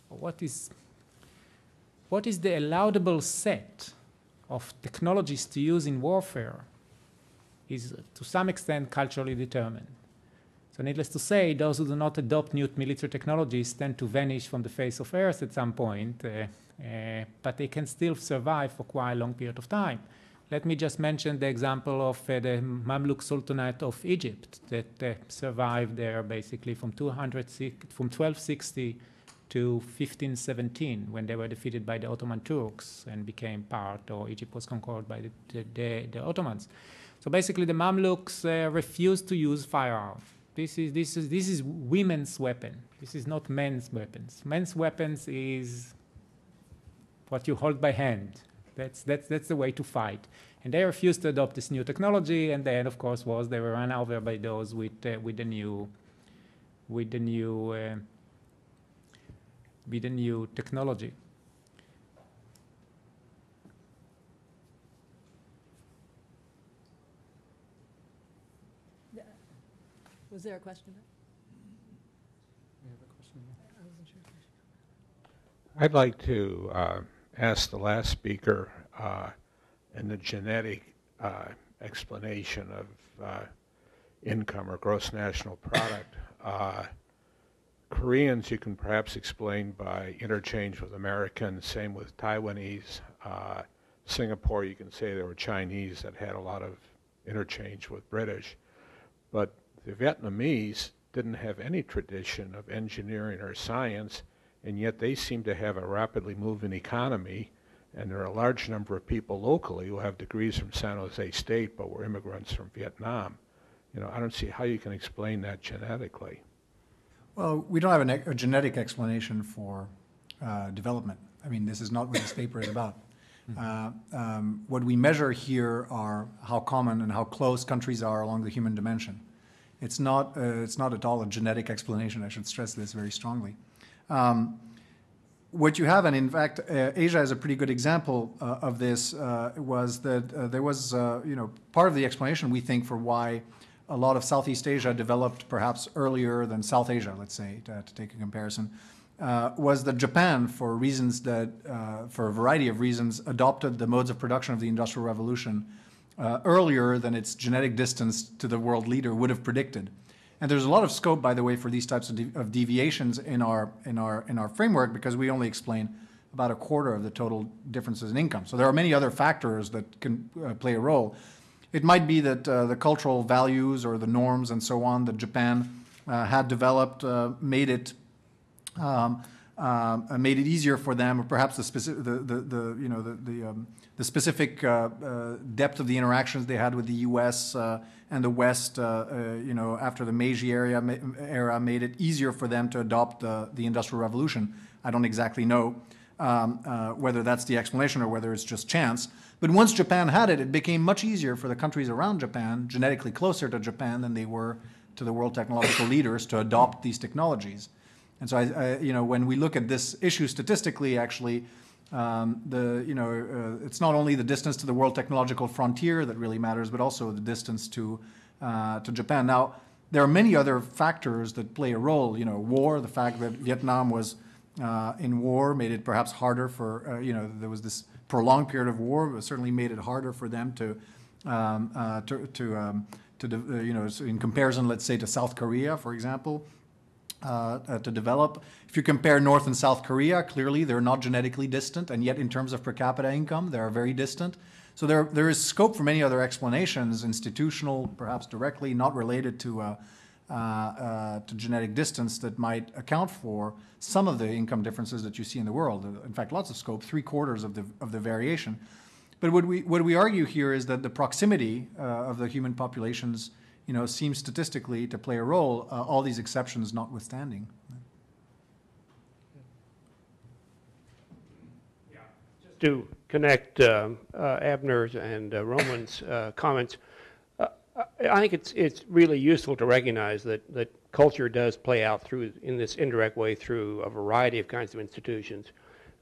what is what is the allowable set of technologies to use in warfare is to some extent culturally determined. So, needless to say, those who do not adopt new military technologies tend to vanish from the face of Earth at some point, uh, uh, but they can still survive for quite a long period of time. Let me just mention the example of uh, the Mamluk Sultanate of Egypt that uh, survived there basically from from 1260 to 1517 when they were defeated by the Ottoman Turks and became part, or Egypt was conquered by the, the, the, the Ottomans. So basically, the Mamluks uh, refused to use firearms. This is, this, is, this is women's weapon. This is not men's weapons. Men's weapons is what you hold by hand. That's, that's, that's the way to fight. And they refused to adopt this new technology, and then, of course, was they were run over by those with, uh, with the new, with the new, uh, with the new technology. Was there a question? I'd like to uh, ask the last speaker uh, in the genetic uh, explanation of uh, income or gross national product. Uh, Koreans, you can perhaps explain by interchange with Americans, same with Taiwanese. Uh, Singapore, you can say there were Chinese that had a lot of interchange with British. But the Vietnamese didn't have any tradition of engineering or science, and yet they seem to have a rapidly moving economy, and there are a large number of people locally who have degrees from San Jose State but were immigrants from Vietnam. You know, I don't see how you can explain that genetically. Well, we don't have an, a genetic explanation for uh, development. I mean, this is not what this paper is about. Uh, um, what we measure here are how common and how close countries are along the human dimension. It's not, uh, it's not at all a genetic explanation. I should stress this very strongly. Um, what you have, and in fact, uh, Asia is a pretty good example uh, of this, uh, was that uh, there was, uh, you know, part of the explanation we think for why a lot of Southeast Asia developed perhaps earlier than South Asia, let's say, to, to take a comparison, uh, was that Japan, for reasons that, for a variety of reasons, adopted the modes of production of the Industrial Revolution earlier than its genetic distance to the world leader would have predicted. And there's a lot of scope, by the way, for these types of, de of deviations in our, in, our, in our framework because we only explain about a quarter of the total differences in income. So there are many other factors that can uh, play a role. It might be that uh, the cultural values or the norms and so on that Japan uh, had developed uh, made it um, uh, made it easier for them, or perhaps the specific, the, the, the you know the the, um, the specific uh, depth of the interactions they had with the U.S and the West, uh, uh, you know, after the Meiji era, era, made it easier for them to adopt the, the Industrial Revolution. I don't exactly know um, uh, whether that's the explanation or whether it's just chance. But once Japan had it, it became much easier for the countries around Japan, genetically closer to Japan than they were to the world technological leaders, to adopt these technologies. And so, I, I, you know, when we look at this issue statistically, actually, um, the, you know, uh, it's not only the distance to the world technological frontier that really matters, but also the distance to, uh, to Japan. Now, there are many other factors that play a role. You know, war, the fact that Vietnam was uh, in war made it perhaps harder for, uh, you know, there was this prolonged period of war, but certainly made it harder for them to, um, uh, to, to, um, to uh, you know, in comparison, let's say, to South Korea, for example. Uh, uh, to develop. If you compare North and South Korea, clearly they're not genetically distant, and yet in terms of per capita income, they are very distant. So there, there is scope for many other explanations, institutional, perhaps directly, not related to, uh, uh, uh, to genetic distance, that might account for some of the income differences that you see in the world. In fact, lots of scope, three quarters of the, of the variation. But what we, what we argue here is that the proximity of the human populations you know, seems statistically to play a role, uh, all these exceptions notwithstanding. Yeah, just to connect uh, uh, Avner's and uh, Romain's uh, comments, uh, I think it's it's really useful to recognize that that culture does play out through in this indirect way through a variety of kinds of institutions.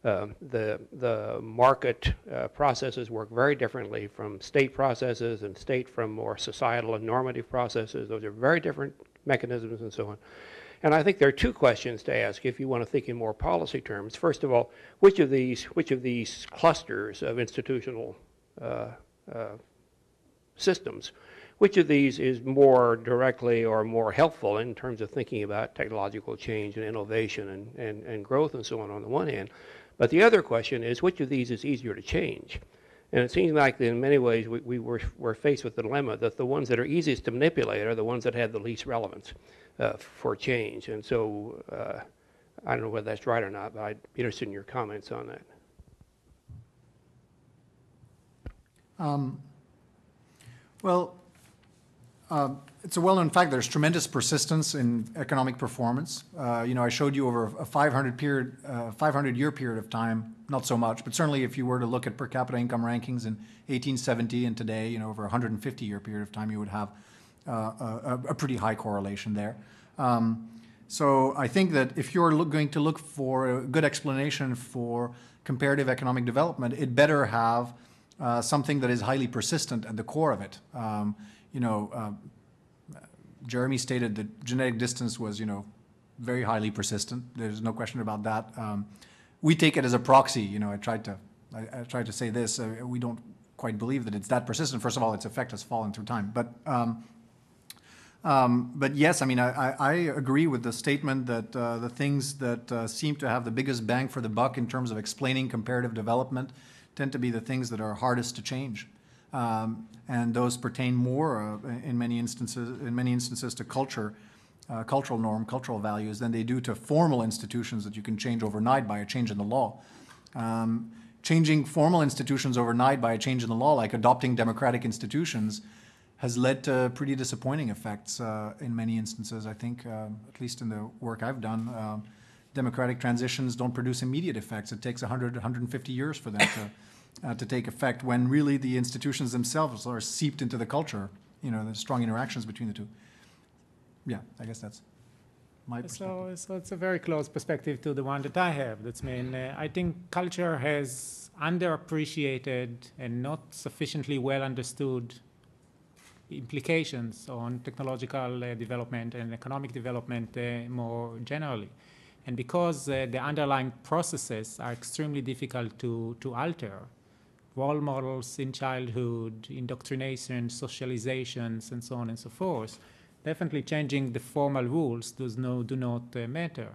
Um, the, the market uh, processes work very differently from state processes and state from more societal and normative processes. Those are very different mechanisms and so on. And I think there are two questions to ask if you want to think in more policy terms. First of all, which of these, which of these clusters of institutional uh, uh, systems, which of these is more directly or more helpful in terms of thinking about technological change and innovation and, and, and growth and so on on the one hand, but the other question is which of these is easier to change? And it seems like in many ways we, we were, were faced with the dilemma that the ones that are easiest to manipulate are the ones that have the least relevance uh, for change. And so uh, I don't know whether that's right or not, but I'd be interested in your comments on that. Um, well, uh, it's a well-known fact there's tremendous persistence in economic performance. Uh, you know, I showed you over a 500 period, uh, 500 year period of time, not so much, but certainly if you were to look at per capita income rankings in 1870 and today, you know, over a 150 year period of time, you would have uh, a, a, pretty high correlation there. Um, so I think that if you're look, going to look for a good explanation for comparative economic development, it better have uh, something that is highly persistent at the core of it. Um, you know, uh, Jeremy stated that genetic distance was, you know, very highly persistent. There's no question about that. Um, we take it as a proxy. You know, I tried to, I, I tried to say this. Uh, we don't quite believe that it's that persistent. First of all, its effect has fallen through time. But, um, um, but yes, I mean, I, I, agree with the statement that uh, the things that uh, seem to have the biggest bang for the buck in terms of explaining comparative development tend to be the things that are hardest to change. Um, and those pertain more uh, in many instances in many instances to culture, uh, cultural norm, cultural values than they do to formal institutions that you can change overnight by a change in the law. Um, changing formal institutions overnight by a change in the law, like adopting democratic institutions, has led to pretty disappointing effects uh, in many instances. I think, uh, at least in the work I've done, um, democratic transitions don't produce immediate effects. It takes 100, 150 years for them to uh, to take effect when really the institutions themselves are seeped into the culture, you know, the strong interactions between the two. Yeah, I guess that's my perspective. So, so it's a very close perspective to the one that I have. That's mean, uh, I think culture has underappreciated and not sufficiently well understood implications on technological uh, development and economic development uh, more generally. And because uh, the underlying processes are extremely difficult to, to alter, role models in childhood, indoctrination, socializations, and so on and so forth. Definitely changing the formal rules does no, do not uh, matter.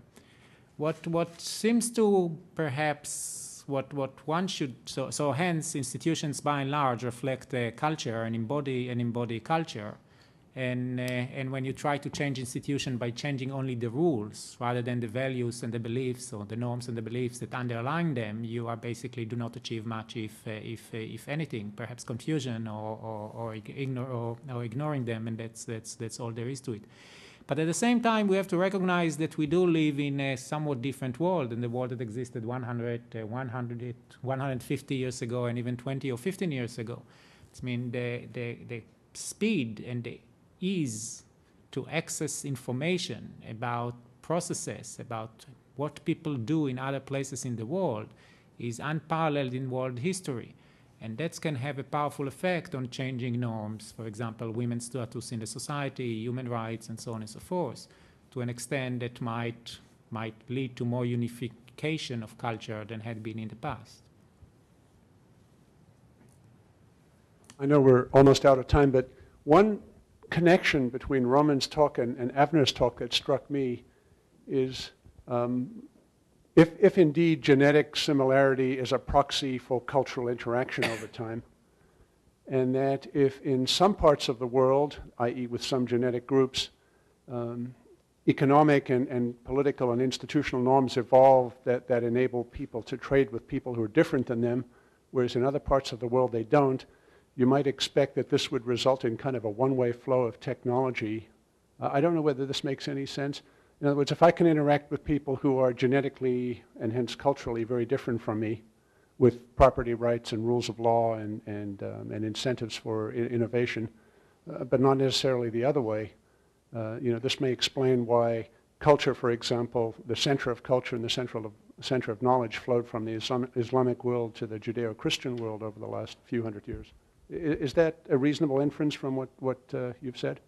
What, what seems to perhaps what, what one should, so, so hence institutions by and large reflect uh, culture and embody, and embody culture. And, uh, and when you try to change institution by changing only the rules rather than the values and the beliefs or the norms and the beliefs that underline them, you are basically do not achieve much, if, uh, if, uh, if anything, perhaps confusion or, or, or, ignore, or, or ignoring them, and that's, that's, that's all there is to it. But at the same time, we have to recognize that we do live in a somewhat different world than the world that existed 100, uh, 100 150 years ago, and even 20 or 15 years ago. I mean, the, the, the speed and the ease to access information about processes, about what people do in other places in the world, is unparalleled in world history. And that can have a powerful effect on changing norms, for example, women's status in the society, human rights, and so on and so forth, to an extent that might, might lead to more unification of culture than had been in the past. I know we're almost out of time, but one connection between Romain's talk and, and Avner's talk that struck me is um, if, if indeed genetic similarity is a proxy for cultural interaction over time, and that if in some parts of the world, i.e., with some genetic groups, um, economic and, and political and institutional norms evolve that, that enable people to trade with people who are different than them, whereas in other parts of the world they don't, you might expect that this would result in kind of a one-way flow of technology. Uh, I don't know whether this makes any sense. In other words, if I can interact with people who are genetically and hence culturally very different from me, with property rights and rules of law and, and, um, and incentives for innovation, uh, but not necessarily the other way, uh, you know, this may explain why culture, for example, the center of culture and the central of, center of knowledge flowed from the Islam Islamic world to the Judeo-Christian world over the last few hundred years. Is that a reasonable inference from what, what uh, you've said?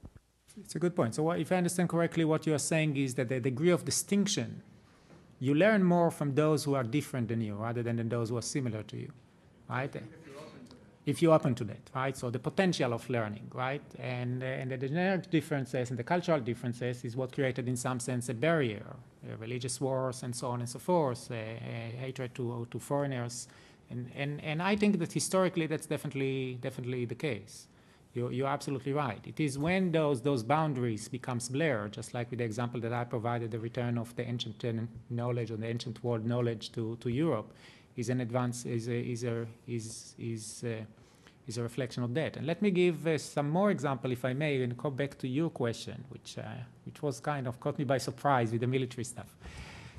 It's a good point. So, if I understand correctly, what you are saying is that the degree of distinction, you learn more from those who are different than you rather than those who are similar to you, right? If you're open to that, right? So the potential of learning, right? And, uh, and the generic differences and the cultural differences is what created, in some sense, a barrier, uh, religious wars and so on and so forth, uh, uh hatred to, to foreigners, and, and, and I think that historically that's definitely, definitely the case. You're, you're absolutely right. It is when those, those boundaries becomes blurred, just like with the example that I provided, the return of the ancient knowledge or the ancient world knowledge to, to Europe is an advance, is a, is a, is, is a, is a reflection of that. And let me give uh, some more example, if I may, and go back to your question, which, uh, which was kind of caught me by surprise with the military stuff.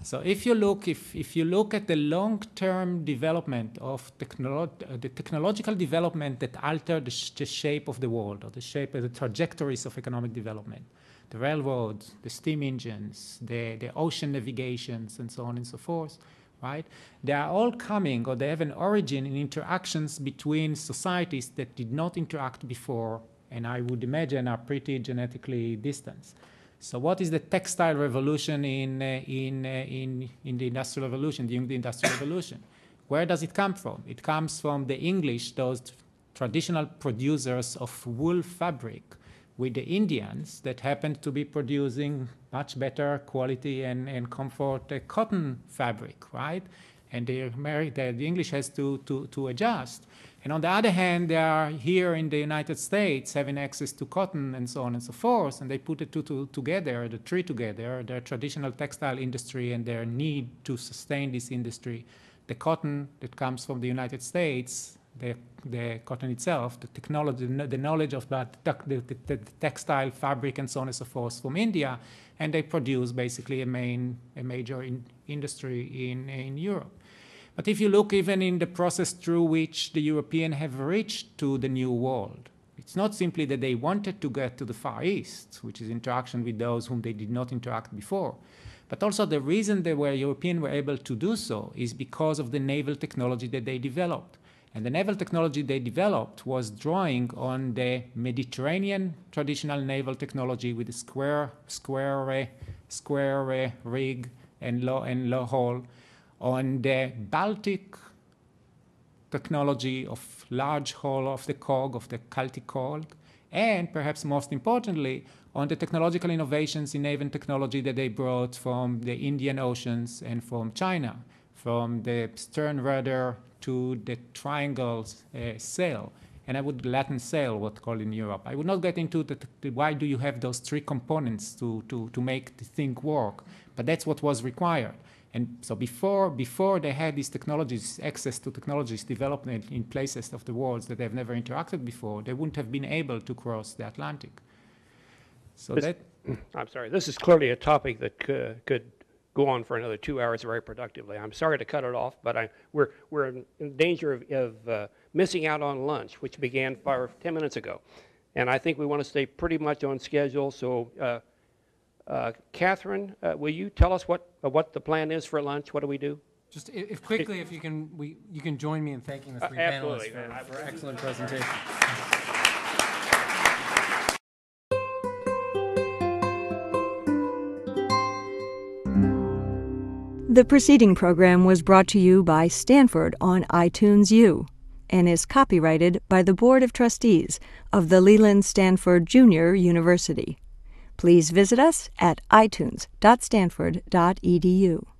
So if you look, if, if you look at the long-term development of technolo the technological development that altered the, sh the, shape of the world or the shape of the trajectories of economic development, the railroads, the steam engines, the, the ocean navigations, and so on and so forth, right? They are all coming or they have an origin in interactions between societies that did not interact before and I would imagine are pretty genetically distant. So what is the textile revolution in, uh, in, uh, in, in the industrial revolution, during the industrial revolution? Where does it come from? It comes from the English, those traditional producers of wool fabric, with the Indians that happened to be producing much better quality and, and comfort uh, cotton fabric, right? And the, the, the English has to, to, to adjust. And on the other hand, they are here in the United States having access to cotton and so on and so forth, and they put the two to, together, the three together, their traditional textile industry and their need to sustain this industry. The cotton that comes from the United States, the, the cotton itself, the technology, the knowledge of that, the, the, the, textile fabric and so on and so forth from India, and they produce basically a main, a major in, industry in, in Europe. But if you look even in the process through which the European have reached to the new world, it's not simply that they wanted to get to the Far East, which is interaction with those whom they did not interact before, but also the reason they were European were able to do so is because of the naval technology that they developed. And the naval technology they developed was drawing on the Mediterranean traditional naval technology with a square, square, square rig and low and low hull, on the Baltic technology of large hull of the cog, of the Celtic cog, and perhaps most importantly, on the technological innovations in naval technology that they brought from the Indian Oceans and from China, from the stern rudder to the triangle uh, sail. And I would Latin sail, what called in Europe. I would not get into the, the, why do you have those three components to, to, to make the thing work, but that's what was required. And so before, before they had these technologies, access to technologies developed in, places of the world that they've never interacted before, they wouldn't have been able to cross the Atlantic. So this, that... I'm sorry, this is clearly a topic that could, could go on for another two hours very productively. I'm sorry to cut it off, but I, we're, we're in danger of, of uh, missing out on lunch, which began five, 10 minutes ago. And I think we want to stay pretty much on schedule, so uh, uh, Catherine, uh, will you tell us what, uh, what the plan is for lunch? What do we do? Just if quickly, if you can, we, you can join me in thanking the three panelists for, for excellent presentation. The preceding program was brought to you by Stanford on iTunes U and is copyrighted by the Board of Trustees of the Leland Stanford Junior University please visit us at itunes.stanford.edu.